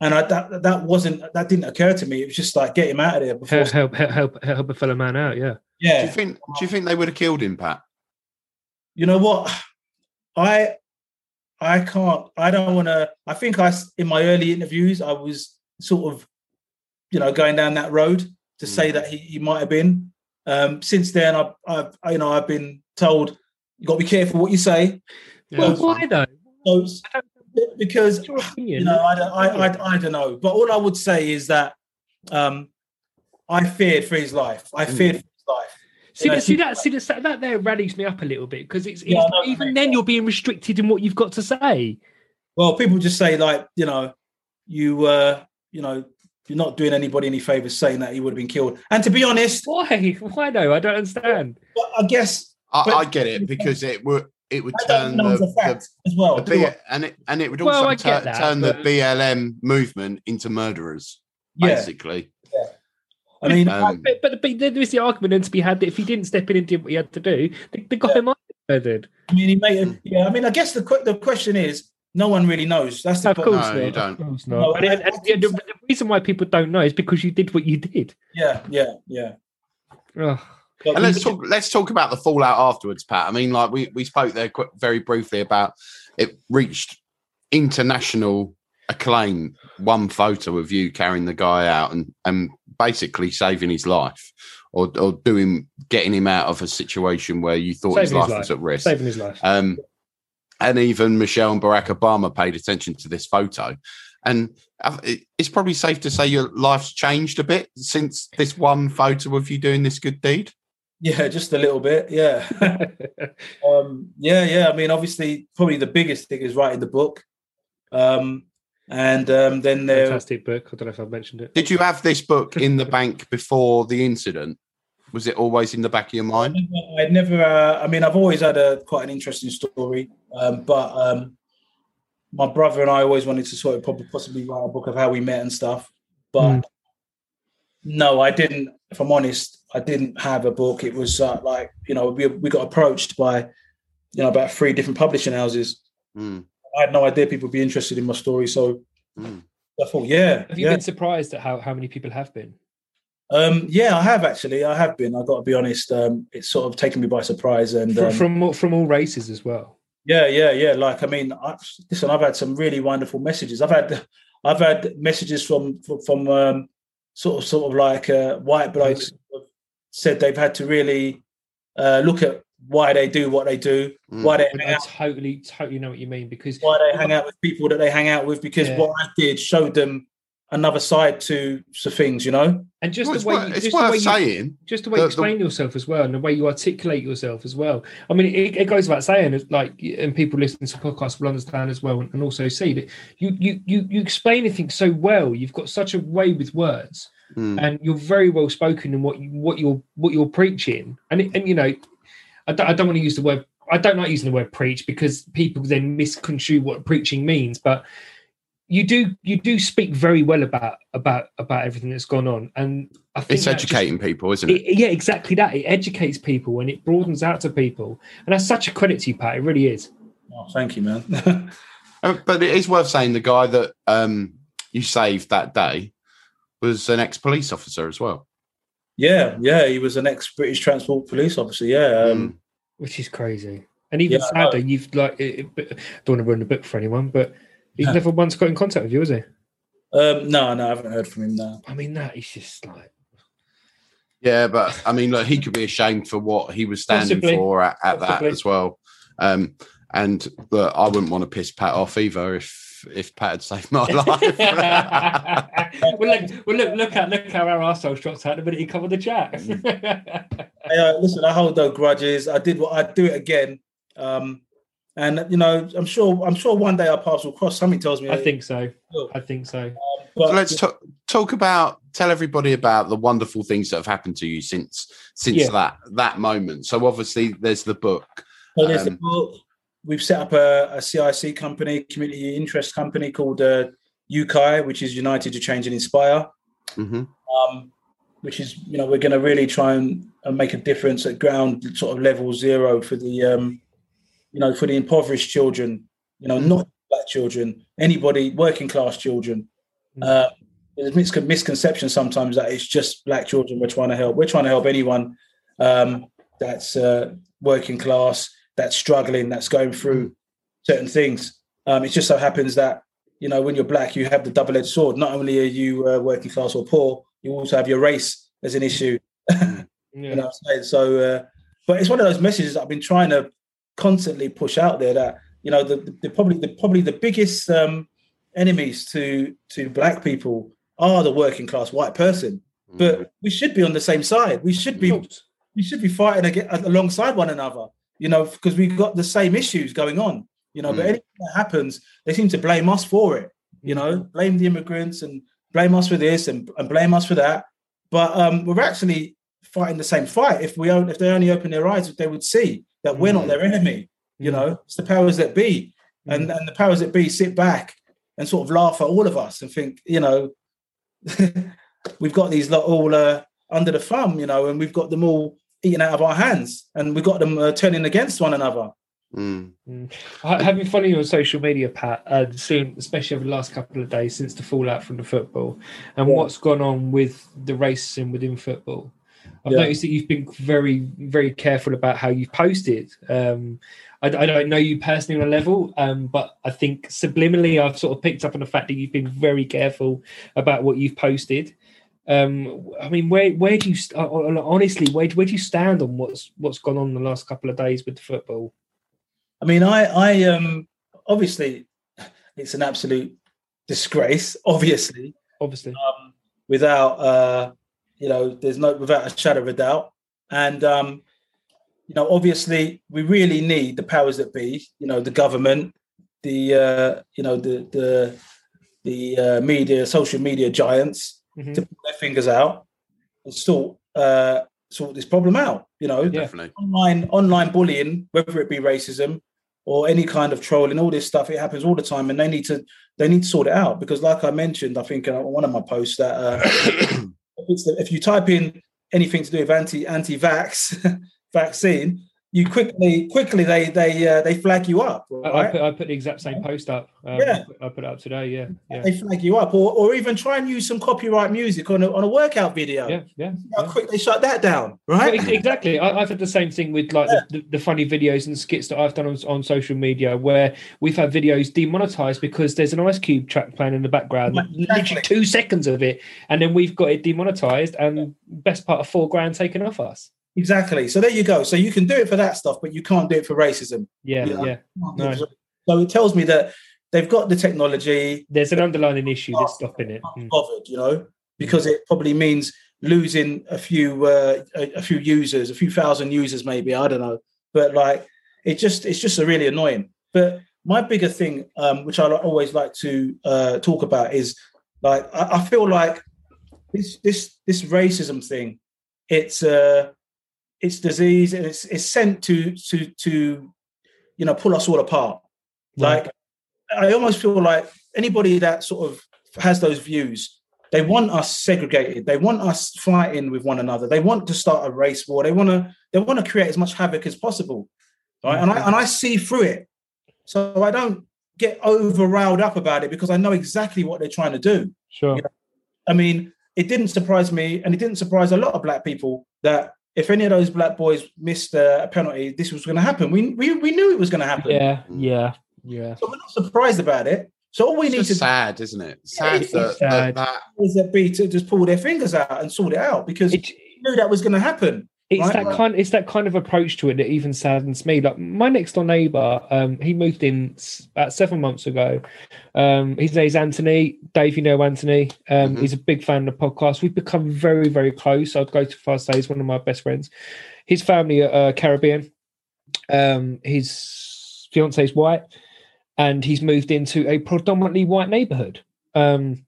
And I, that that wasn't that didn't occur to me. It was just like get him out of there before. Help, help, help, help a fellow man out. Yeah. yeah. do you think do you think they would have killed him, Pat? you know what i i can't i don't want to i think I, in my early interviews i was sort of you know going down that road to say Mm. that he, he might have been. Um since then i've i've you know i've been told you got to be careful what you say. Well, why though? so, because you know I don't, I, I, I don't know. But all i would say is that um i feared for his life. I Mm. feared for his life See, Yeah, that, see she- that, see that, that there rallies me up a little bit because it's, Yeah, it's I even mate. then you're being restricted in what you've got to say. Well, people just say like, you know, you uh, you know, you're not doing anybody any favors saying that he would have been killed. And to be honest, Why? Why no? I don't understand. well, I guess I, But- I get it because it would it would turn know the, as as well. the, do the I? B, and it and it would also I tur- that, turn the BLM movement into murderers, yeah, basically. I mean, Um, But, but, but there is the argument then to be had that if he didn't step in and did what he had to do, the, the guy Yeah. might have murdered. I mean, he made. Yeah, I mean, I guess the the question is, no one really knows. That's the Of po- course No, you don't. Of course No. And, and, and the, the, the reason why people don't know is because you did what you did. Yeah, yeah, yeah. Ugh. And let's talk. Let's talk about the fallout afterwards, Pat. I mean, like we we spoke there qu- very briefly about it reached international acclaim. One photo of you carrying the guy out and and basically saving his life, or or doing getting him out of a situation where you thought his Saving his life was life. at risk. Saving his life. Um, and even Michelle and Barack Obama paid attention to this photo. And uh, it's probably safe to say your life's changed a bit since this one photo of you doing this good deed. yeah, just a little bit. Yeah, um, yeah, yeah. I mean, obviously, probably the biggest thing is writing the book, um, and um, then there. Fantastic book. I don't know if I've mentioned it. Did you have this book in the bank before the incident? Was it always in the back of your I mind? never, I never uh, I mean, I've always had a quite an interesting story, um, but um, my brother and I always wanted to sort of probably possibly write a book of how we met and stuff. But Mm. no, I didn't. If I'm honest, I didn't have a book. It was uh, like you know we we got approached by you know about three different publishing houses. Mm, I had no idea people would be interested in my story, so mm. I thought, yeah, Have you yeah. been surprised at how, how many people have been? Um, yeah, I have actually. I have been. I got to be honest. Um, it's sort of taken me by surprise, and From, um, from, all- from all races as well. Yeah, yeah, yeah. Like I mean, I've, listen, I've had some really wonderful messages. I've had I've had messages from from, from um, sort of sort of like uh, white blokes who have said they've had to really uh, look at why they do what they do, Mm. why they I out, totally, totally know what you mean because why they hang out with people that they hang out with, because Yeah. what I did showed them another side to to things, you know. and just Well, the way worth, you, it's just the way worth you, saying. just the way the- you the- explain yourself as well, and the way you articulate yourself as well. I mean, it, it goes without saying, it's like, and people listening to podcasts will understand as well, and also see that you you you you explain anything so well. You've got such a way with words, Mm. and you're very well spoken in what you what you're what you're preaching. And it, and you know, I don't, I don't want to use the word. I don't like using the word preach because people then misconstrue what preaching means, but you do you do speak very well about about about everything that's gone on and i think It's that just- educating people, isn't it? it, yeah, exactly that. It educates people and it broadens out to people, and that's such a credit to you, Pat. It really is. Oh, thank you, man. Uh, But it is worth saying the guy that um, you saved that day was an ex-police officer as well. Yeah, yeah. He was an ex-British Transport Police officer. Yeah, um, Which is crazy. And even Yeah, I know. sadder, you've like it, it- don't want to ruin the book for anyone, but he's Yeah. never once got in contact with you, has he? um, no, no, I haven't heard from him. No. I mean, that is just like Yeah, but I mean, like he could be ashamed for what he was standing Possibly. for at, at that as well. Um, and look, I wouldn't want to piss Pat off either if if Pat had saved my life. well, look, well, look, look at look how our arseholes shots out the minute he covered the chat. Hey, uh, listen, I hold no grudges. I did what I'd do it again. Um, and you know, I'm sure I'm sure one day our paths will cross. Something tells me I think so. will. I think so. But So let's talk, talk about tell everybody about the wonderful things that have happened to you since since Yeah. that that moment. So obviously there's the book. so there's the um, book. We've set up a, a CIC company, community interest company called uh, UKI, which is United to Change and Inspire. Mhm. um, which is you know we're going to really try and, and make a difference at ground sort of level zero for the um, you know for the impoverished children you know not black children anybody working class children Mm. uh, there's mis- misconception sometimes that it's just black children we're trying to help we're trying to help anyone um, that's uh, working class that's struggling that's going through certain things um, it just so happens that you know when you're black you have the double-edged sword not only are you uh, working class or poor you also have your race as an issue Yeah. you know what I'm saying? So, uh, but it's one of those messages that I've been trying to constantly push out there that you know the, the, the probably the probably the biggest um, enemies to to black people are the working class white person. But we should be on the same side. We should be we should be fighting ag- alongside one another. You know, because we've got the same issues going on. You know, but Mm. anything that happens, they seem to blame us for it. You know, blame the immigrants and blame us for this and, and blame us for that. But um, we're actually fighting the same fight. If we own, if they only open their eyes, they would see that we're not Mm. their enemy. You know, it's the powers that be, and and the powers that be sit back and sort of laugh at all of us and think, you know, we've got these lot all uh, under the thumb, you know, and we've got them all eating out of our hands, and we've got them uh, turning against one another. Mm. I- Having followed you on social media, Pat, and soon, especially over the last couple of days since the fallout from the football, and Yeah. what's gone on with the racism within football, I've Yeah. noticed that you've been very, very careful about how you've posted. Um, I, I don't know you personally on a level, um, but I think subliminally, I've sort of picked up on the fact that you've been very careful about what you've posted. Um, I mean, where where do you honestly where where do you stand on what's what's gone on the last couple of days with the football? I mean, I, I, um, obviously, it's an absolute disgrace. Obviously, Obviously, um, without, uh, you know, there's no without a shadow of a doubt, and um, you know, obviously, we really need the powers that be. You know, the government, the, uh, you know, the the the uh, media, social media giants Mhm. to put their fingers out and sort uh, sort this problem out. You know, Yeah. Definitely. online online bullying, whether it be racism or any kind of trolling, all this stuff, it happens all the time, and they need to they need to sort it out because, like I mentioned, I think in one of my posts that uh, if, the, if you type in anything to do with anti anti vax vaccine, you quickly quickly they they uh, they flag you up. I, I, put, I put the exact same post up. Um, Yeah. I put it up today. Yeah, yeah, They flag you up, or, or even try and use some copyright music on a, on a workout video. yeah, yeah. How quick they shut that down, right? ex- exactly. I, I've had the same thing with like the, the, the funny videos and skits that I've done on, on social media where we've had videos demonetized because there's an Ice Cube track playing in the background, Exactly. literally two seconds of it, and then we've got it demonetized and best part of four grand taken off us. Exactly. So there you go. So you can do it for that stuff, but you can't do it for racism. Yeah, Yeah. yeah. No. So it tells me that they've got the technology There's an underlying issue that's stopping it. Mm. covered, you know, because it probably means losing a few uh, a, a few users, a few thousand users, maybe. I don't know, but like it just it's just a really annoying. But my bigger thing, um, which I always like to uh, talk about, is like I, I feel like this this this racism thing. It's uh it's disease and it's it's sent to to to you know pull us all apart. Like I almost feel like anybody that sort of has those views, they want us segregated. They want us fighting with one another. They want to start a race war. They want to they want to create as much havoc as possible. Right. And I and I see through it. So I don't get over riled up about it because I know exactly what they're trying to do. Sure. I mean, it didn't surprise me, and it didn't surprise a lot of black people that if any of those black boys missed uh, a penalty, this was going to happen. We, we we knew it was going to happen. Yeah, yeah, yeah. So we're not surprised about it. So all we It's need just to sad, isn't it? Sad it's that, sad. that, that that be to just pull their fingers out and sort it out because It, we knew that was going to happen. It's Right. that kind it's that kind of approach to it that even saddens me. Like my next door neighbor um he moved in about seven months ago. Um his name's anthony. Dave you know anthony? Um Mhm. he's a big fan of the podcast. We've become very very close. I'd go to far say he's one of my best friends. His family are uh, caribbean. Um his fiance is white. And he's moved into a predominantly white neighborhood. Um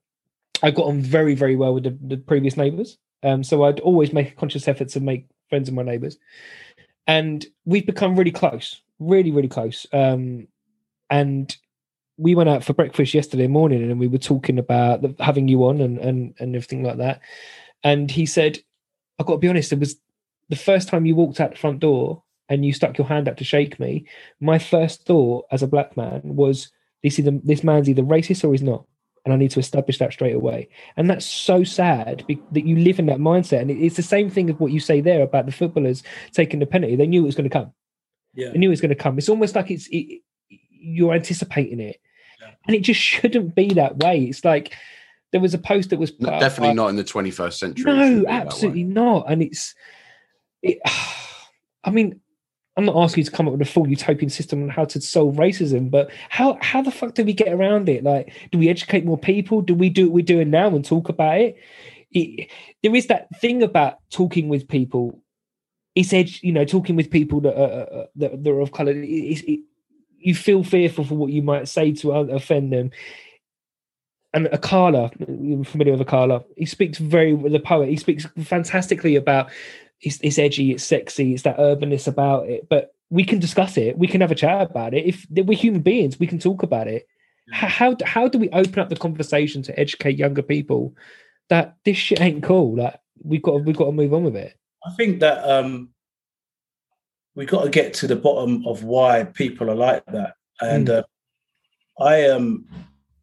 i got on very very well with the, the previous neighbors. Um, so I'd always make a conscious effort to make friends with my neighbours, and we've become really close, really, really close. Um, and we went out for breakfast yesterday morning, and we were talking about the, having you on and and and everything like that. And he said, "I've got to be honest. It was the first time you walked out the front door and you stuck your hand up to shake me. My first thought as a black man was." This, this man's either racist or he's not and I need to establish that straight away. And that's so sad be- that you live in that mindset. And it- it's the same thing of what you say there about the footballers taking the penalty. They knew it was going to come. Yeah. They knew it was going to come. It's almost like it's it, you're anticipating it, Yeah. and it just shouldn't be that way. It's like there was a post that was put No, definitely by- not in the 21st century. No, be that way. absolutely not. And it's, it, I mean, I'm not asking you to come up with a full utopian system on how to solve racism, but how how the fuck do we get around it? Like, do we educate more people? Do we do what we're doing now and talk about it? it there is that thing about talking with people. It's edge, you know, talking with people that are, that, that are of color. It, it, you feel fearful for what you might say to offend them and Akala, you're familiar with Akala, he speaks very the poet. He speaks fantastically about it's, it's edgy, it's sexy, it's that urbanness about it. But we can discuss it. We can have a chat about it. If we're human beings, we can talk about it. How how, how do we open up the conversation to educate younger people that this shit ain't cool? Like we've got to, we've got to move on with it. I think that um, we got to get to the bottom of why people are like that, and Mm. uh, I um,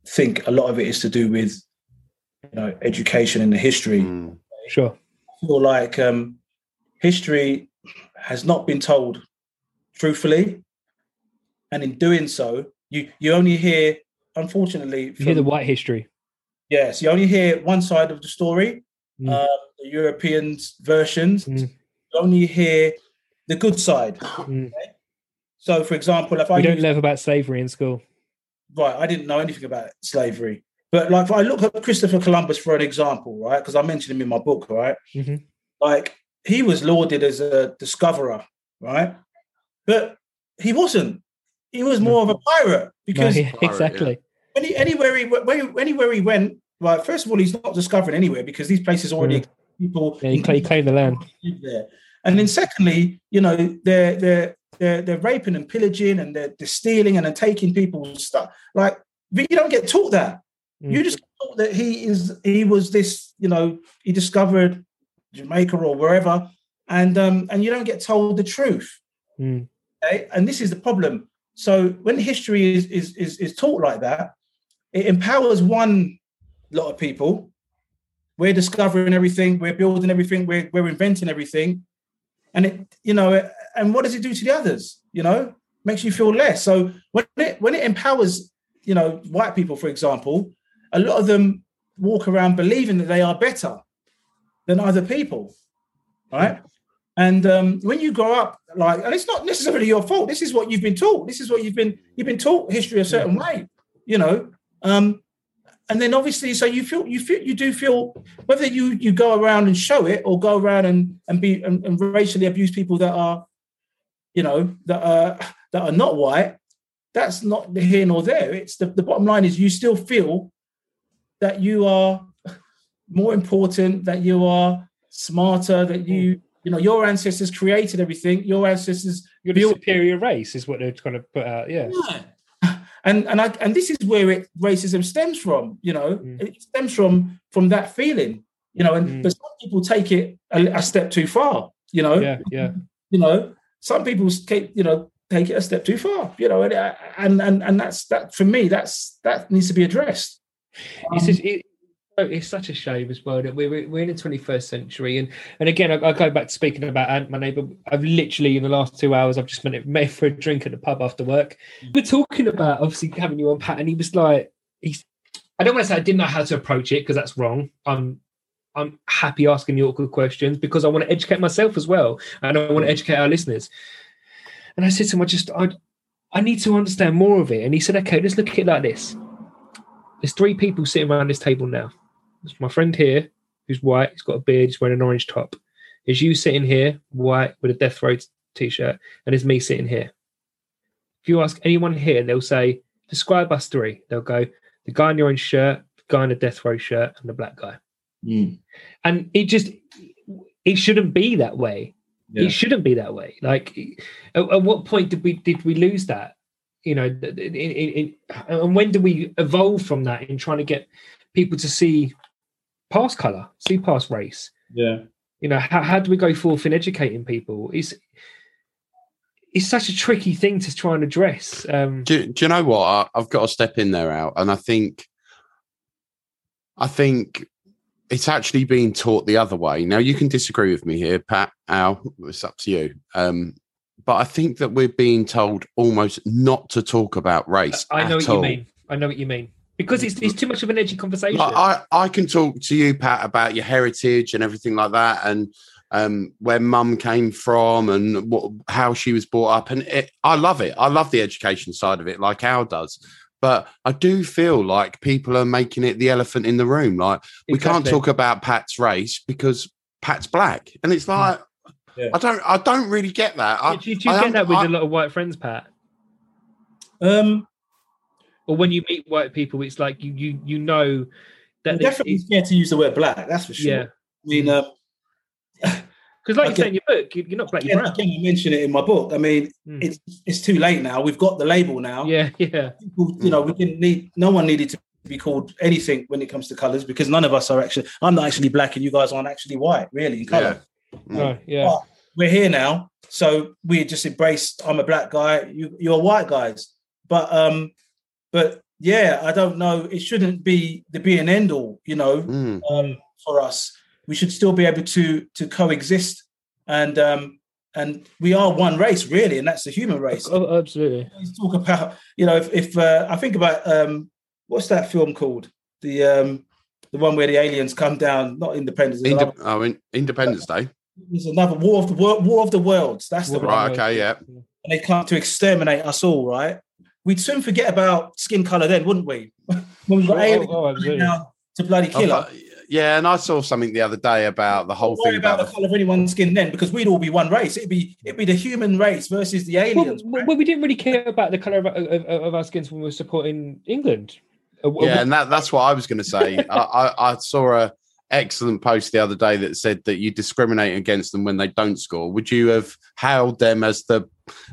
think a lot of it is to do with you know education and the history. Mm. Sure. I feel like um, history has not been told truthfully, and in doing so, you you only hear, unfortunately, You hear the white history. yes, you only hear one side of the story, Mm. uh, the Europeans versions. Mm. You only hear the good side. Mm. So, for example, if I don't use- learn about slavery in school. right, I didn't know anything about slavery, but like if I look at Christopher Columbus for an example, right, because I mentioned him in my book, right, Mhm. like he was lauded as a discoverer, right, but he wasn't. He was more of a pirate because yeah, Pirate, yeah. exactly. any, anywhere he went- where- anywhere he went, right, first of all, he's not discovering anywhere because these places already people Mm. Yeah, he, he claimed the land. there. And then secondly, you know, they're they're they're they're raping and pillaging and they're, they're stealing and they're taking people's stuff. Like but you don't get taught that. Mm. You just get taught that he is he was this, you know, he discovered Jamaica or wherever, and um and you don't get told the truth. Mm. Okay? And this is the problem. So when history is, is is is taught like that, it empowers one lot of people. We're discovering everything, we're building everything, we're we're inventing everything. And it, you know, and what does it do to the others? You know, makes you feel less. So when it when it empowers, you know, white people, for example, a lot of them walk around believing that they are better than other people. Right. And um, when you grow up, like, and it's not necessarily your fault. This is what you've been taught. This is what you've been you've been taught history a certain way, you know. Um, and then obviously, so you feel you feel you do feel whether you you go around and show it or go around and and be and, and racially abuse people that are, you know, that are that are not white. That's not the here nor there. It's the, the bottom line is you still feel that you are more important, that you are smarter, that you you know your ancestors created everything. Your ancestors You're the superior race, is what they're trying to put out. Yeah. yeah. And and I and this is where it racism stems from, you know, Mm. it stems from from that feeling, you know, and Mm. but some people take it a, a step too far, you know, Yeah. Yeah. you know, some people take, you know, take it a step too far, you know, and and and, and that's that for me, that's that needs to be addressed. it's Um, just, it, Oh, it's such a shame as well that we're we're in the 21st century, and and again, I, I go back to speaking about Ant, my neighbour. I've literally in the last two hours, I've just met met for a drink at the pub after work. Mm. We're talking about obviously having you on Pat, and he was like, he's. I don't want to say I didn't know how to approach it because that's wrong. I'm I'm happy asking you awkward questions because I want to educate myself as well, and I want to educate our listeners. And I said to him, I just I I need to understand more of it. And he said, okay, let's look at it like this. There's three people sitting around this table now. There's my friend here, who's white, he's got a beard, he's wearing an orange top. There's you sitting here, white, with a death row t-shirt, and it's me sitting here. If you ask anyone here, they'll say, describe us three. They'll go, the guy in the orange shirt, the guy in the death row shirt, and the black guy. Mm. And it just it shouldn't be that way. Yeah. It shouldn't be that way. Like, at, at what point did we did we lose that? You know, and when do we evolve from that in trying to get people to see past color, see past race? Yeah. You know, how, how do we go forth in educating people? It's it's such a tricky thing to try and address. Um, Do, do you know what? I, I've got to step in there out, and I think, I think it's actually being taught the other way. Now you can disagree with me here, Pat. Al, it's up to you. Um, but I think that we're being told almost not to talk about race. I know at what you mean. I know what you mean because it's it's too much of an edgy conversation. Like, I, I can talk to you, Pat, about your heritage and everything like that, and um, where mum came from and what, how she was brought up. And it, I love it. I love the education side of it, like Al does. But I do feel like people are making it the elephant in the room. Like we can't talk about Pat's race because Pat's black, and it's like Yeah. I don't, I don't really get that. I, do you, do you I get that with I- a lot of white friends, Pat? Um, Or when you meet white people, it's like you you you know that I'm definitely scared to use the word black. That's for sure. yeah. I mean, um, Because like you Okay. say in your book, you- you're not black, you're again, I mention it in my book. I mean, Mm. it's it's too late now. We've got the label now. Yeah, yeah, People, you know, we didn't need. No one needed to be called anything when it comes to colors because none of us are actually. I'm not actually black, and you guys aren't actually white, really, in color. Mm. right, yeah. We're here now, so we just embrace. I'm a black guy. You, you're white guys, but um, but yeah, I don't know. It shouldn't be the be and end all. You know, Mm. um, for us. We should still be able to to coexist, and um, and we are one race, really, and that's the human race. Oh, absolutely. Let's talk about you know if, if uh, I think about um, what's that film called the um, the one where the aliens come down, not Independence. There's, Inde- another, oh, in- Independence Day. there's another War of the World, War of the Worlds. That's the War one. Right. Okay. Yeah. And they come to exterminate us all, right? We'd soon forget about skin color then, wouldn't we? when we've got Oh, oh, coming absolutely. down to bloody kill I us. yeah, and I saw something the other day about the whole thing about, about the color of anyone's skin then, because we'd all be one race. It'd be it'd be the human race versus the aliens. well, well, we didn't really care about the color of, of, of our skins when we were supporting England. Uh, yeah, and that, that's what I was going to say. I, I, I saw a excellent post the other day that said that you discriminate against them when they don't score. Would you have hailed them as the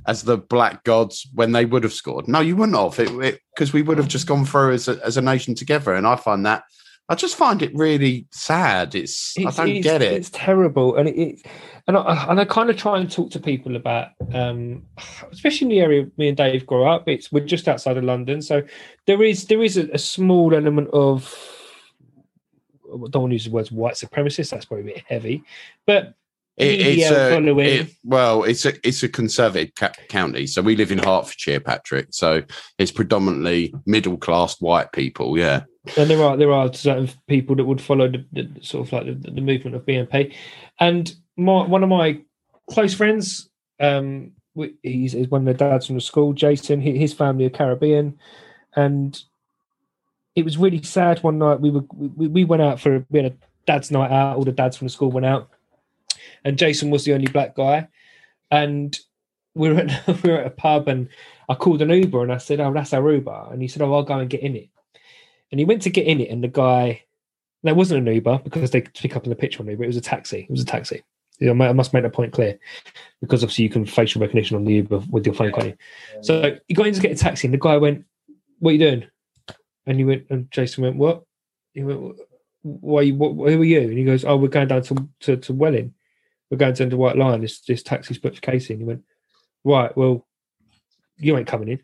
as the black gods when they would have scored? No, you wouldn't have. It because we would have just gone through as a, as a nation together. And I find that I just find it really sad. It's, It's- I don't it's- get it. It's terrible, and it, it and I and I kind of try and talk to people about, um, especially in the area me and Dave grew up. It's we're just outside of London, so there is there is a, a small element of don't want to use the words white supremacist. That's probably a bit heavy, but It- it's a, it- well, it's a it's a conservative ca- county, so we live in Hertfordshire, Patrick. So it's predominantly middle class white people. Yeah, and there are there are certain people that would follow the, the sort of like the, the movement of BNP, and my one of my close friends, um, he's, he's one of the dads from the school, Jason. He, his family are Caribbean, and it was really sad. One night we were we, we went out for we had a dad's night out. All the dads from the school went out, and Jason was the only black guy, and we were at we were at a pub and I called an Uber and I said, "Oh, that's our Uber," and he said, "Oh, I'll go and get in it." And he went to get in it, and the guy, there wasn't an Uber because they could pick up in the picture on Uber. It was a taxi. It was a taxi. You know, I must make that point clear because obviously you can facial recognition on the Uber with your phone, can't you? So he got in to get a taxi, and the guy went, "What are you doing?" And he went, and Jason went, "What?" He went, "Why? You, what, who are you?" And he goes, "Oh, we're going down to to, to Welling. We're going down to White Line. This this taxi's booked Casey." And he went, "Right, well, you ain't coming in."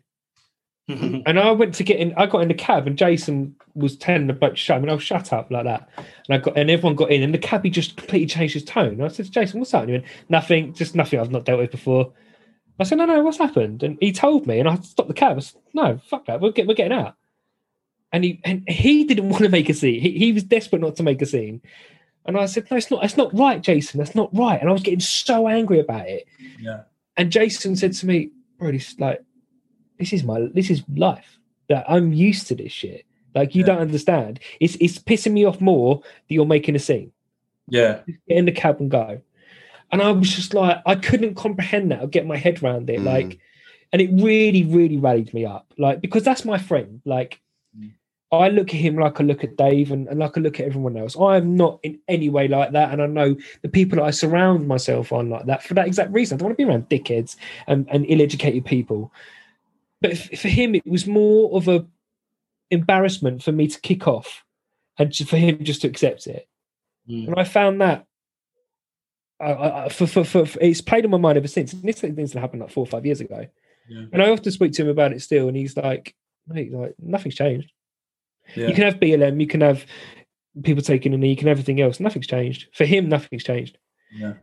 And I went to get in. I got in the cab, and Jason was telling the bloke, "Shut." I mean, "Oh, shut up!" like that. And I got, and everyone got in, and the cabbie just completely changed his tone. And I said, "Jason, what's that?" And he went, "Nothing, just nothing. I've not dealt with before." I said, "No, no, what's happened?" And he told me, and I stopped the cab. I said, "No, fuck that. We're, get, we're getting out." And he and he didn't want to make a scene. He, he was desperate not to make a scene. And I said, "No, it's not. It's not right, Jason. That's not right." And I was getting so angry about it. Yeah. And Jason said to me, "Bro, this like, this is my this is life. That I'm used to this shit. Like you Yeah. don't understand. It's it's pissing me off more that you're making a scene. yeah, Just get in the cab and go." And I was just like, I couldn't comprehend that or get my head around it. Mm. Like, and it really, really rallied me up. Like, because that's my friend. Like. I look at him like I look at Dave and, and like I look at everyone else. I am not in any way like that. And I know the people that I surround myself on like that for that exact reason. I don't want to be around dickheads and, and ill educated people. But f- for him, it was more of a embarrassment for me to kick off and for him just to accept it. Mm. And I found that I, I, for, for, for, for- it's played on my mind ever since. And this thing's happened like four or five years ago. Yeah. And I often speak to him about it still, and he's like, mate, like nothing's changed. Yeah. You can have BLM, you can have people taking a knee, you can have everything else. Nothing's changed. For him, nothing's changed. Yeah.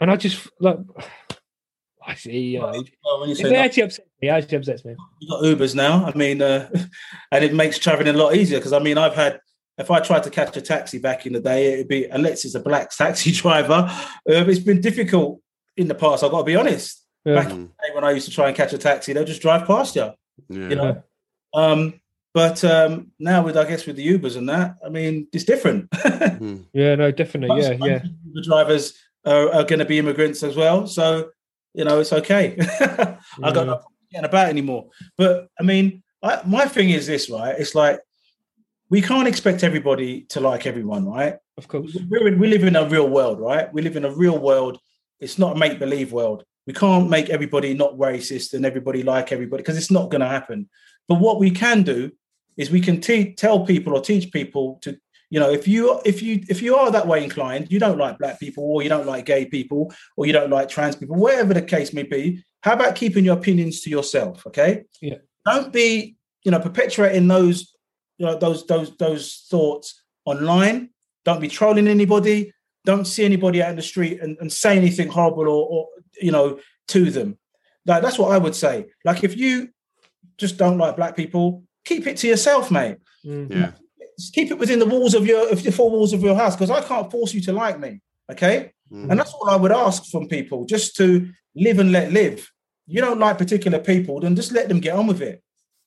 And I just like I see, uh, Well, when you it say that, actually upsets me. It actually upsets me. you got Ubers now. I mean, uh, and it makes traveling a lot easier because I mean, I've had if I tried to catch a taxi back in the day, it'd be unless it's a black taxi driver. Uh, it's been difficult in the past. I've got to be honest. Yeah. Back in the day when I used to try and catch a taxi, they'll just drive past you. yeah. You know. Um, but um, now with I guess with the Ubers and that, I mean, it's different. Mm. Yeah, no, definitely. Yeah, Most- yeah. The drivers are, are going to be immigrants as well, so you know it's okay. I got no problem getting about anymore. But I mean, I, my thing is this, right? It's like we can't expect everybody to like everyone, right? Of course. We're in, we live in a real world, right? We live in a real world. It's not a make believe world. We can't make everybody not racist and everybody like everybody because it's not going to happen. But what we can do is we can te- tell people or teach people to, you know, if you if you if you are that way inclined, you don't like black people or you don't like gay people or you don't like trans people, whatever the case may be. How about keeping your opinions to yourself? Okay. Yeah. Don't be, you know, perpetuating those, you know, those those those thoughts online. Don't be trolling anybody. Don't see anybody out in the street and, and say anything horrible or, or you know to them. Like that's what I would say. Like if you just don't like black people, keep it to yourself, mate. Mm. Yeah. Just keep it within the walls of your of the four walls of your house because I can't force you to like me. Okay. Mm. And that's all I would ask from people, just to live and let live. You don't like particular people, then just let them get on with it.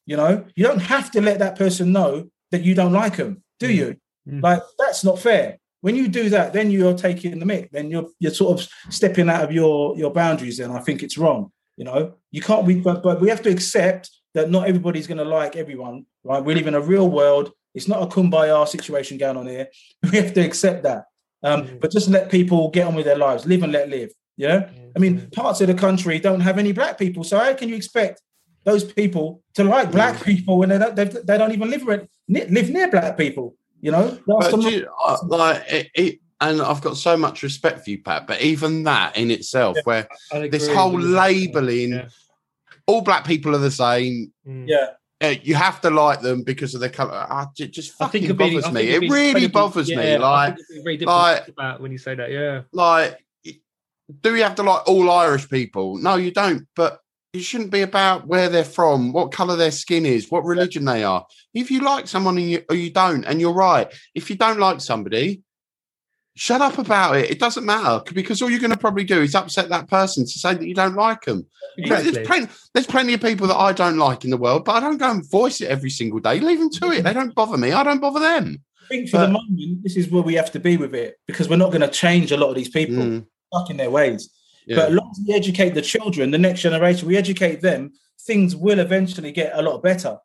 You know, you don't have to let that person know that you don't like them, do Mm. you? Mm. Like that's not fair. When you do that, then you're taking the mic. Then you're you're sort of stepping out of your your boundaries. Then I think it's wrong. You know, you can't. We but but we have to accept that not everybody's going to like everyone. Right? We live in a real world. It's not a kumbaya situation going on here. We have to accept that. Um, Mm. But just let people get on with their lives, live and let live. Yeah. I mean, parts of the country don't have any black people, so how can you expect those people to like black people when they don't they, they don't even live live near black people? You know, you, uh, like it, it, and I've got so much respect for you, Pat. But even that in itself, where this whole labelling, Yeah. All black people are the same. Mm. yeah, Uh, you have to like them because of their color. Uh, it just fucking it'd be- bothers me. it'd It be really bothers yeah, me. Like, think it'd be very difficult like- about when you say that. Yeah, like, do we have to like all Irish people? No, you don't. But it shouldn't be about where they're from, what color their skin is, what religion they are. If you like someone and you, or you don't, and you're right, if you don't like somebody, shut up about it. It doesn't matter because all you're going to probably do is upset that person to say that you don't like them. exactly. There's, plenty, there's plenty of people that I don't like in the world, but I don't go and voice it every single day. Leave them to it. They don't bother me. I don't bother them. I think for the moment, this is where we have to be with it because we're not going to change a lot of these people Mm, stuck in their ways. yeah. But as long as we educate the children, the next generation, we educate them, things will eventually get a lot better.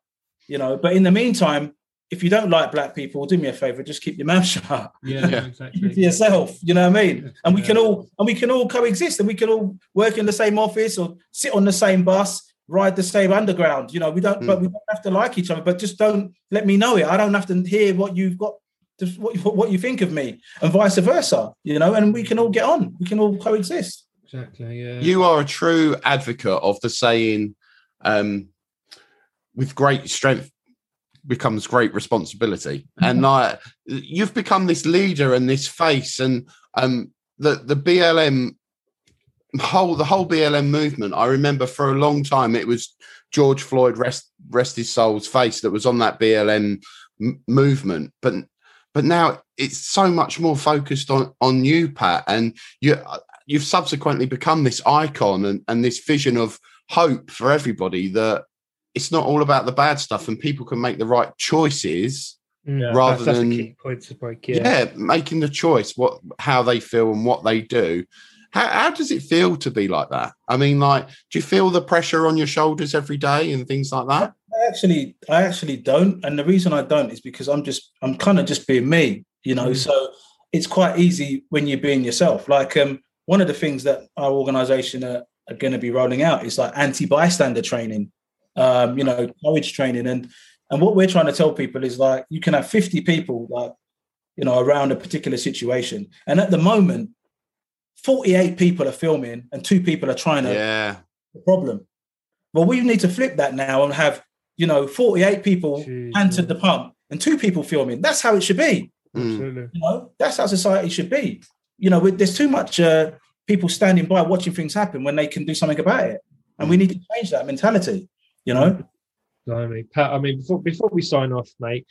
You know, but in the meantime, if you don't like black people, do me a favor, just keep your mouth shut. yeah, Yeah. Exactly. to yourself. You know what I mean? And we can all and we can all coexist and we can all work in the same office or sit on the same bus, ride the same underground. You know, we don't but we don't have to like each other, but just don't let me know it. I don't have to hear what you've got just what, what you think of me and vice versa, you know, and we can all get on. We can all coexist. Exactly. Yeah. You are a true advocate of the saying, um, with great strength becomes great responsibility. And like you've become this leader and this face and um the, the BLM whole the whole BLM movement. I remember for a long time it was George Floyd rest rest his soul's face that was on that BLM m- movement. But but now it's so much more focused on on you, Pat, and you you've subsequently become this icon and, and this vision of hope for everybody that it's not all about the bad stuff and people can make the right choices Mm, rather that's, that's than- a key point to break. yeah. Yeah. making the choice what how they feel and what they do how, how does it feel to be like that i mean like do you feel the pressure on your shoulders every day and things like that I actually I actually don't. And the reason I don't is because I'm just I'm kind of just being me, you know. Mm. So it's quite easy when you're being yourself. Like um one of the things that our organization are, are going to be rolling out is like anti-bystander training, um, you know, courage training. And and what we're trying to tell people is like you can have 50 people like, you know, around a particular situation. And at the moment, 48 people are filming and two people are trying to yeah the problem. Well, we need to flip that now and have, you know, 48 people Jeez, hand to the pump and two people filming. That's how it should be. Mm. Absolutely. You know, that's how society should be. You know, with, there's too much uh, people standing by watching things happen when they can do something about it. And we need to change that mentality, you know? Blimey. Pat, I mean, before before we sign off, mate.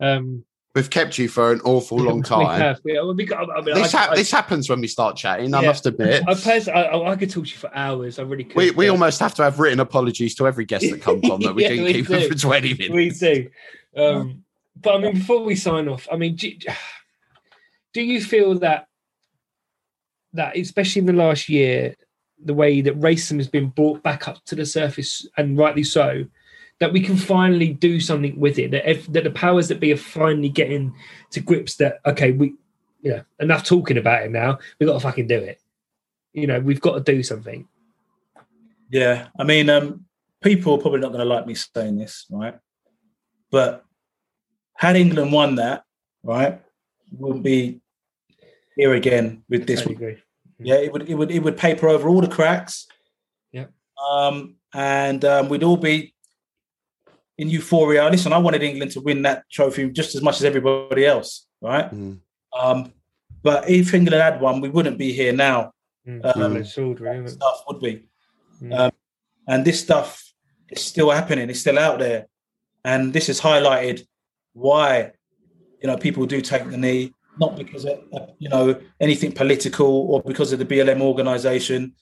Um, we've kept you for an awful long we time have- we- we got- I mean, this, I- hap I- this happens when we start chatting i must admit I, pers- I, I, I could talk to you for hours. I really could. we, we almost have to have written apologies to every guest that comes on that we Yeah, didn't we keep do. for 20 minutes we do. Um, but I mean, before we sign off, I mean, do, do you feel that that, especially in the last year, the way that racism has been brought back up to the surface, and rightly so, that we can finally do something with it? That if, that the powers that be are finally getting to grips that okay, we, you know, enough talking about it now. We've got to fucking do it. You know, we've got to do something. Yeah. I mean, um, people are probably not going to like me saying this, right? But had England won that, right, we'll be here again with this agree. Yeah, it would it would it would paper over all the cracks. Yeah. Um, and um, we'd all be in euphoria. Listen, I wanted England to win that trophy just as much as everybody else, right? Mm. Um, but if England had won, we wouldn't be here now. Mm. Um, Double-edged sword, really. Stuff would be. Mm. Um, and this stuff is still happening. It's still out there, and this has highlighted why you know people do take the knee, not because of uh, you know anything political or because of the BLM organization.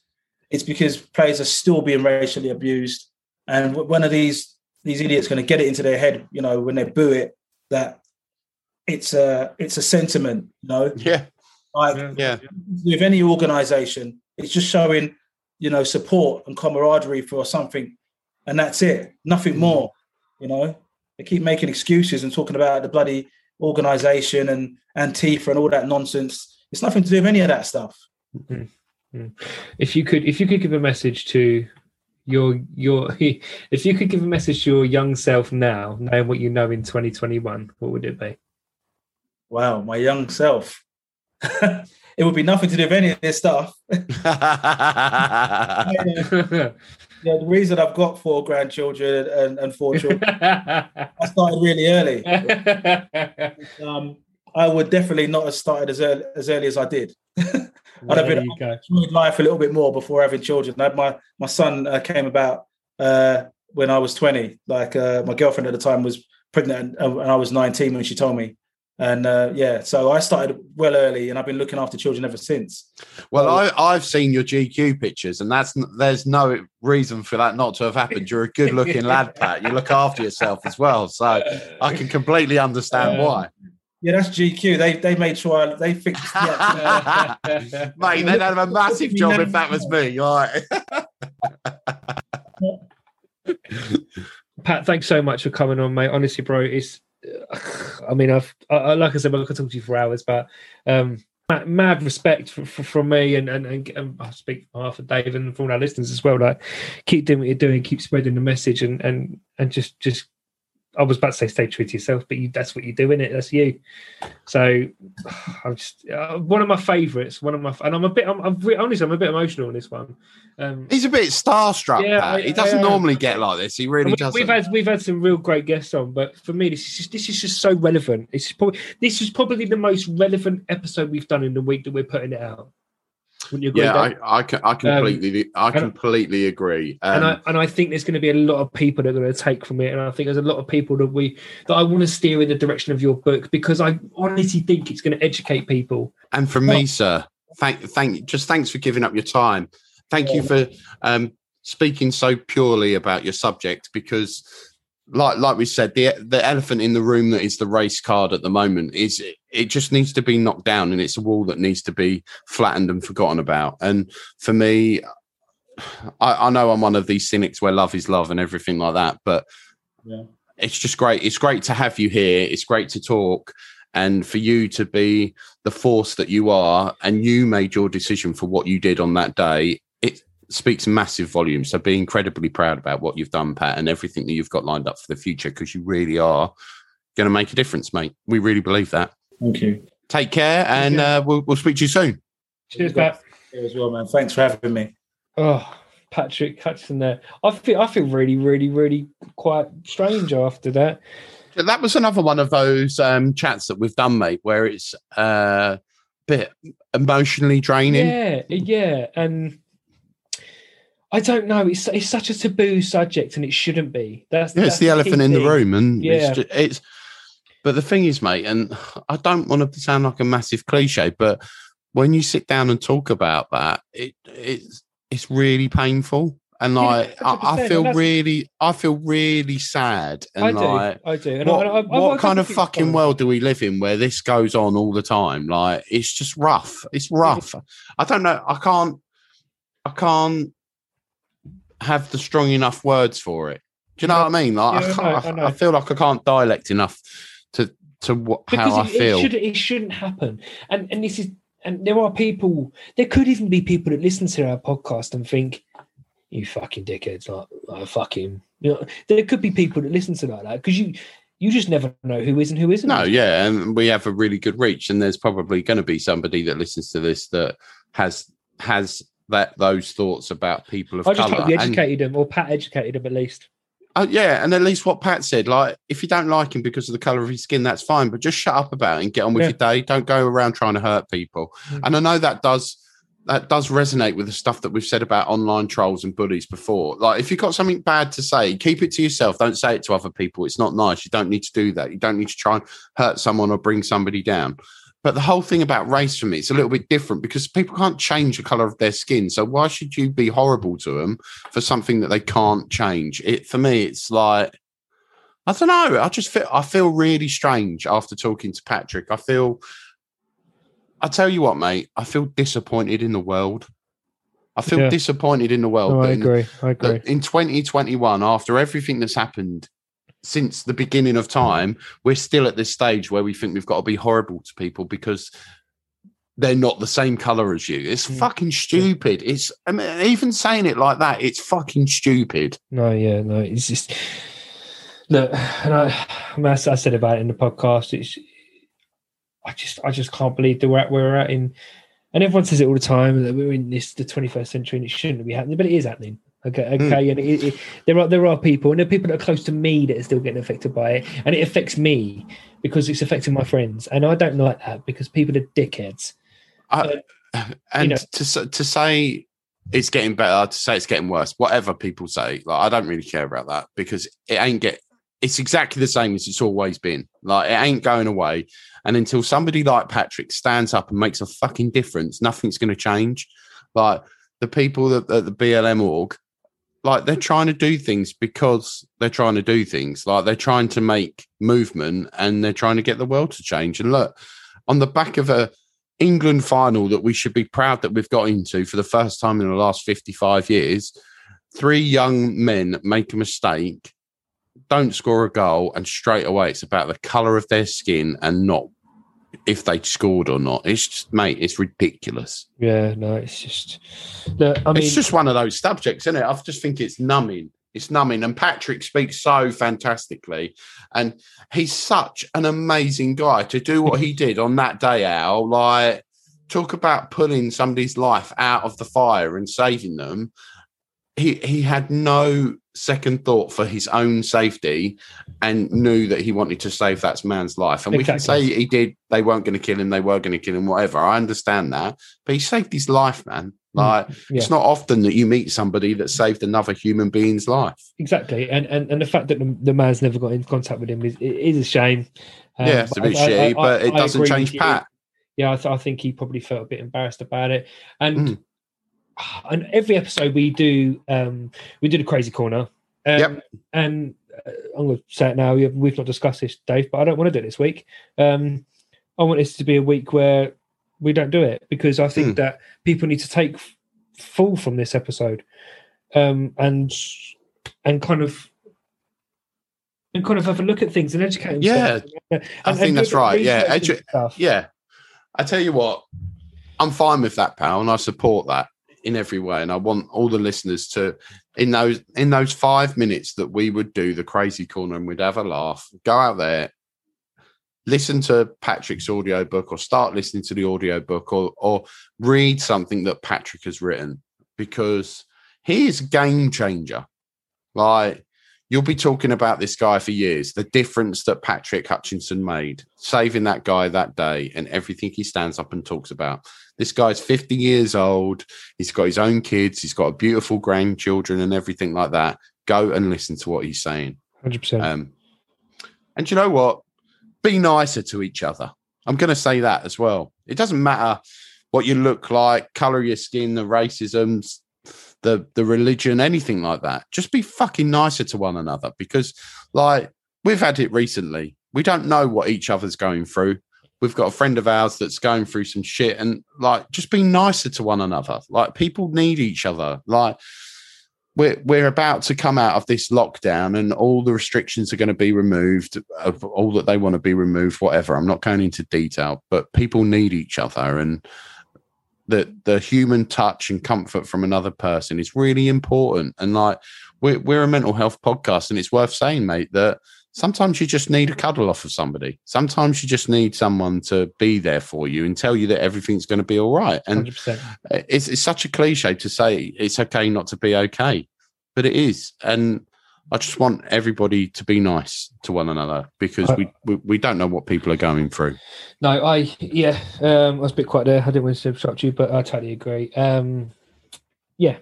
It's because players are still being racially abused, and one of these these idiots going to get it into their head, you know, when they boo it, that it's a it's a sentiment, you know, yeah like Yeah. yeah with any organization, it's just showing, you know, support and camaraderie for something, and that's it. Nothing more. You know, they keep making excuses and talking about the bloody organization and Antifa and all that nonsense. It's nothing to do with any of that stuff. Mm-hmm. if you could if you could give a message to your your if you could give a message to your young self now knowing what you know in 2021 what would it be Wow, my young self. it would be nothing to do with any of this stuff. Yeah, the reason I've got four grandchildren and, and four children, I started really early. Um, I would definitely not have started as early as, early as I did. I'd have been enjoyed life a little bit more before having children. I had my my son uh, came about uh, when I was twenty. Like uh, my girlfriend at the time was pregnant, and, and I was nineteen when she told me. And uh, yeah, so I started well early, and I've been looking after children ever since. Well, I, I've seen your GQ pictures, and that's there's no reason for that not to have happened. You're a good-looking lad, Pat. You look after yourself as well, so I can completely understand Um, why. Yeah, that's GQ. They they made sure I, they fixed. Yeah, Mate, they'd have a massive job if that was me. Like, Pat, thanks so much for coming on, mate. Honestly, bro, it's. I mean, I've I, like I said, I could talk to you for hours, but um, mad, respect for, for, from me, and and, and um, I speak on behalf of Dave and from our listeners as well. Like, keep doing what you're doing, keep spreading the message, and and and just just. I was about to say stay true to yourself, but you, that's what you're doing. It that's you. So I'm just uh, one of my favourites. One of my and I'm a bit. I'm, I'm re- honestly, I'm a bit emotional on this one. Um, he's a bit starstruck. Yeah, I- he doesn't I normally get like this. He really we, doesn't. We've had we've had some real great guests on, but for me, this is just, this is just so relevant. It's probably this is probably the most relevant episode we've done in the week that we're putting it out. Wouldn't you agree? yeah? I, I, can, I completely, I and- completely agree. Um, and I and I think there's going to be a lot of people that are going to take from it, and I think there's a lot of people that we that I want to steer in the direction of your book because I honestly think it's going to educate people. And from me, sir, thank, thank, just thanks for giving up your time. Thank you for um, speaking so purely about your subject because, like, like we said, the the elephant in the room that is the race card at the moment is it just needs to be knocked down, and it's a wall that needs to be flattened and forgotten about. And for me, I, I know I'm one of these cynics where love is love and everything like that, but Yeah. it's just great. It's great to have you here. It's great to talk and for you to be the force that you are and you made your decision for what you did on that day it speaks massive volumes so be incredibly proud about what you've done pat and everything that you've got lined up for the future because you really are going to make a difference mate we really believe that Thank you. take care and Yeah. uh, we'll, we'll speak to you soon Cheers, Pat. You as well, man. Thanks for having me. Oh, Patrick Hutchinson there. I feel I feel really, really, really quite strange after that. that was another one of those um, chats that we've done mate where it's uh, a bit emotionally draining Yeah, yeah, and I don't know. It's it's such a taboo subject, and it shouldn't be. That's Yeah, that's it's the elephant key in the room, and Yeah. it's, ju- it's. But the thing is, mate, and I don't want to sound like a massive cliche, but when you sit down and talk about that, it it's it's really painful, and Yeah, like I, I feel really, I feel really sad, and I do, like. I do. And What, I, I, what kind of fucking fine. world do we live in where this goes on all the time? Like it's just rough. It's rough. I don't know. I can't. I can't have the strong enough words for it. Do you know what I mean? Like Yeah, I, I can't, know, I, I know. I feel like I can't dialect enough to to what, because how I it, feel. it should it shouldn't happen. And and this is and there are people. There could even be people that listen to our podcast and think, "You fucking dickheads!" Like, like fucking. You know, there could be people that listen to like that because you you just never know who is and who isn't. no, yeah, and we have a really good reach, and there's probably going to be somebody that listens to this that has has that those thoughts about people of color. I just color. hope you And- educated them, or Pat educated them at least. Oh, yeah, and at least what Pat said, like if you don't like him because of the color of his skin, that's fine, but just shut up about it and get on with Yeah. your day. Don't go around trying to hurt people. Mm. And I know that does that does resonate with the stuff that we've said about online trolls and bullies before. Like if you've got something bad to say, keep it to yourself. Don't say it to other people. It's not nice. You don't need to do that. You don't need to try and hurt someone or bring somebody down. But the whole thing about race for me, it's a little bit different because people can't change the color of their skin. So why should you be horrible to them for something that they can't change? It for me, it's like I don't know. I just feel I feel really strange after talking to Patrick. I feel I tell you what, mate, I feel disappointed in the world. I feel Yeah. disappointed in the world. No, I agree. I agree. in 2021, after everything that's happened since the beginning of time, we're still at this stage where we think we've got to be horrible to people because they're not the same color as you. It's Mm. fucking stupid. It's I mean, even saying it like that, it's fucking stupid. No, yeah, no, it's just look, and I, I, mean, I I said about it in the podcast. It's I just I just can't believe that we're at where we're at in. And everyone says it all the time that we're in this the 21st century and it shouldn't be happening, but it is happening. Okay, hmm. okay, and it, it, there are there are people, and there are people that are close to me that are still getting affected by it, and it affects me because it's affecting my friends, and I don't like that because people are dickheads. I, and know- to to say it's getting better, to say it's getting worse, whatever people say, like I don't really care about that because it ain't get. It's exactly the same as it's always been. Like it ain't going away, and until somebody like Patrick stands up and makes a fucking difference, nothing's going to change. Like the people at, at the BLM org, like they're trying to do things because they're trying to do things. Like they're trying to make movement and they're trying to get the world to change. And look, on the back of a England final that we should be proud that we've got into for the first time in the last 55 years, three young men make a mistake, don't score a goal, and straight away it's about the colour of their skin and not if they scored or not. It's just, mate, it's ridiculous. Yeah, no, it's just. Look, I mean, it's just one of those subjects, isn't it? I just think it's numbing. It's numbing. And Patrick speaks so fantastically. And he's such an amazing guy to do what he did on that day, Al. Like, talk about pulling somebody's life out of the fire and saving them. He he had no second thought for his own safety and knew that he wanted to save that man's life. And we can say he did, they weren't going to kill him, they were going to kill him, whatever. I understand that. But he saved his life, man. Like yeah. it's not often that you meet somebody that saved another human being's life. exactly, and, and and the fact that the, the man's never got in contact with him is is a shame. Um, yeah, it's a bit I- I- shitty, I- but it I doesn't change you. Pat. Yeah, I, th- I think he probably felt a bit embarrassed about it, and Mm. And every episode we do, um, we do the crazy corner. Um, Yep. And uh, I'm going to say it now. We've not discussed this, Dave, but I don't want to do it this week. Um, I want this to be a week where we don't do it because I think Hmm. that people need to take full from this episode, um, and and kind of. And kind of have a look at things and educate themselves. And- I and think that's a bit of right, yeah, edu- Yeah. I tell you what, I'm fine with that, pal, and I support that in every way. And I want all the listeners to in those in those five minutes that we would do the crazy corner and we'd have a laugh, go out there, listen to Patrick's audiobook or start listening to the audiobook or or read something that Patrick has written because he is a game changer. Like you'll be talking about this guy for years. The difference that Patrick Hutchinson made, saving that guy that day, and everything he stands up and talks about. This guy's 50 years old. He's got his own kids. He's got beautiful grandchildren and everything like that. Go and listen to what he's saying. Hundred percent. Um, and you know what? Be nicer to each other. I'm going to say that as well. It doesn't matter what you look like, color of your skin, the racisms, the the religion, anything like that. Just be fucking nicer to one another because, like, we've had it recently. We don't know what each other's going through. We've got a friend of ours that's going through some shit, and like, just be nicer to one another. Like, people need each other. Like, we're we're about to come out of this lockdown and all the restrictions are going to be removed all that they want to be removed whatever i'm not going into detail but people need each other and the the human touch and comfort from another person is really important and like we're, we're a mental health podcast and it's worth saying mate that sometimes you just need a cuddle off of somebody sometimes you just need someone to be there for you and tell you that everything's going to be all right and it's, it's such a cliche to say it's okay not to be okay, but it is. And I just want everybody to be nice to one another because we, we, we don't know what people are going through. No, I yeah, um, I was a bit quiet there. I didn't want to interrupt you, but I totally agree. Um, yeah,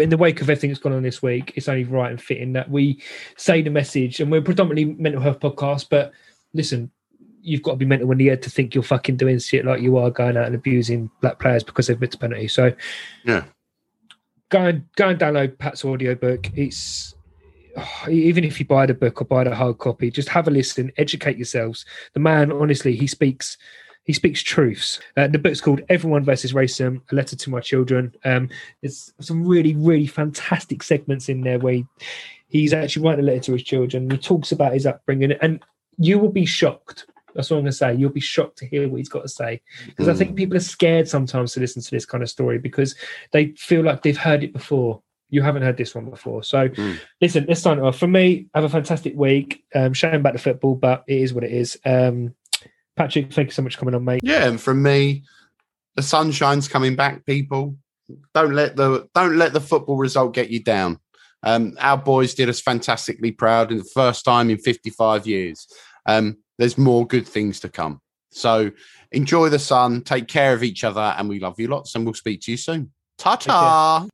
in the wake of everything that's gone on this week, it's only right and fitting that we say the message. And we're predominantly mental health podcast, but listen, you've got to be mental in the head to think you're fucking doing shit like you are going out and abusing black players because they've missed a penalty. So Yeah. go and go and download Pat's audiobook. It's oh, even if you buy the book or buy the hard copy, just have a listen, educate yourselves. The man, honestly, he speaks he speaks truths. Uh, the book's called Everyone versus Racism: A Letter to My Children. Um, there's some really, really fantastic segments in there where he, he's actually writing a letter to his children. He talks about his upbringing, and you will be shocked. That's what I'm going to say. You'll be shocked to hear what he's got to say because I Mm. think people are scared sometimes to listen to this kind of story because they feel like they've heard it before. You haven't heard this one before. So, Mm. listen, let's sign it off. For me, have a fantastic week. Um, shame about the football, but it is what it is. Um, Patrick, thank you so much for coming on, mate. Yeah, and from me, the sunshine's coming back. People, don't let the don't let the football result get you down. Um, our boys did us fantastically proud in the first time in 55 years. Um, there's more good things to come. So enjoy the sun, take care of each other, and we love you lots. And we'll speak to you soon. Ta ta.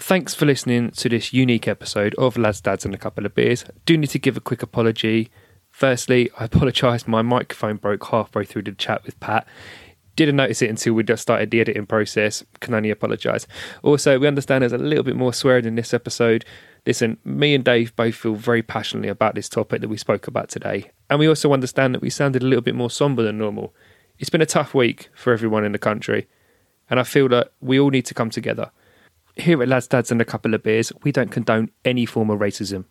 Thanks for listening to this unique episode of Lads, Dads, and a Couple of Beers. Do need to give a quick apology. Firstly, I apologise. My microphone broke halfway through the chat with Pat. Didn't notice it until we just started the editing process. Can only apologise. Also, we understand there's a little bit more swearing in this episode. Listen, me and Dave both feel very passionately about this topic that we spoke about today. And we also understand that we sounded a little bit more sombre than normal. It's been a tough week for everyone in the country. And I feel that we all need to come together. Here at Lads, Dads, and a Couple of Beers, we don't condone any form of racism.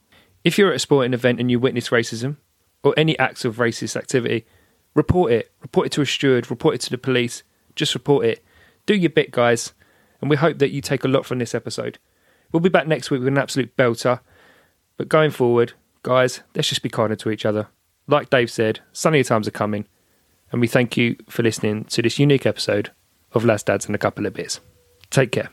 If you're at a sporting event and you witness racism, or any acts of racist activity, report it. Report it to a steward, report it to the police. Just report it. Do your bit, guys. And we hope that you take a lot from this episode. We'll be back next week with an absolute belter. But going forward, guys, let's just be kinder to each other. Like Dave said, sunnier times are coming. And we thank you for listening to this unique episode of Lads, Dads, and a Couple of Beers. Take care.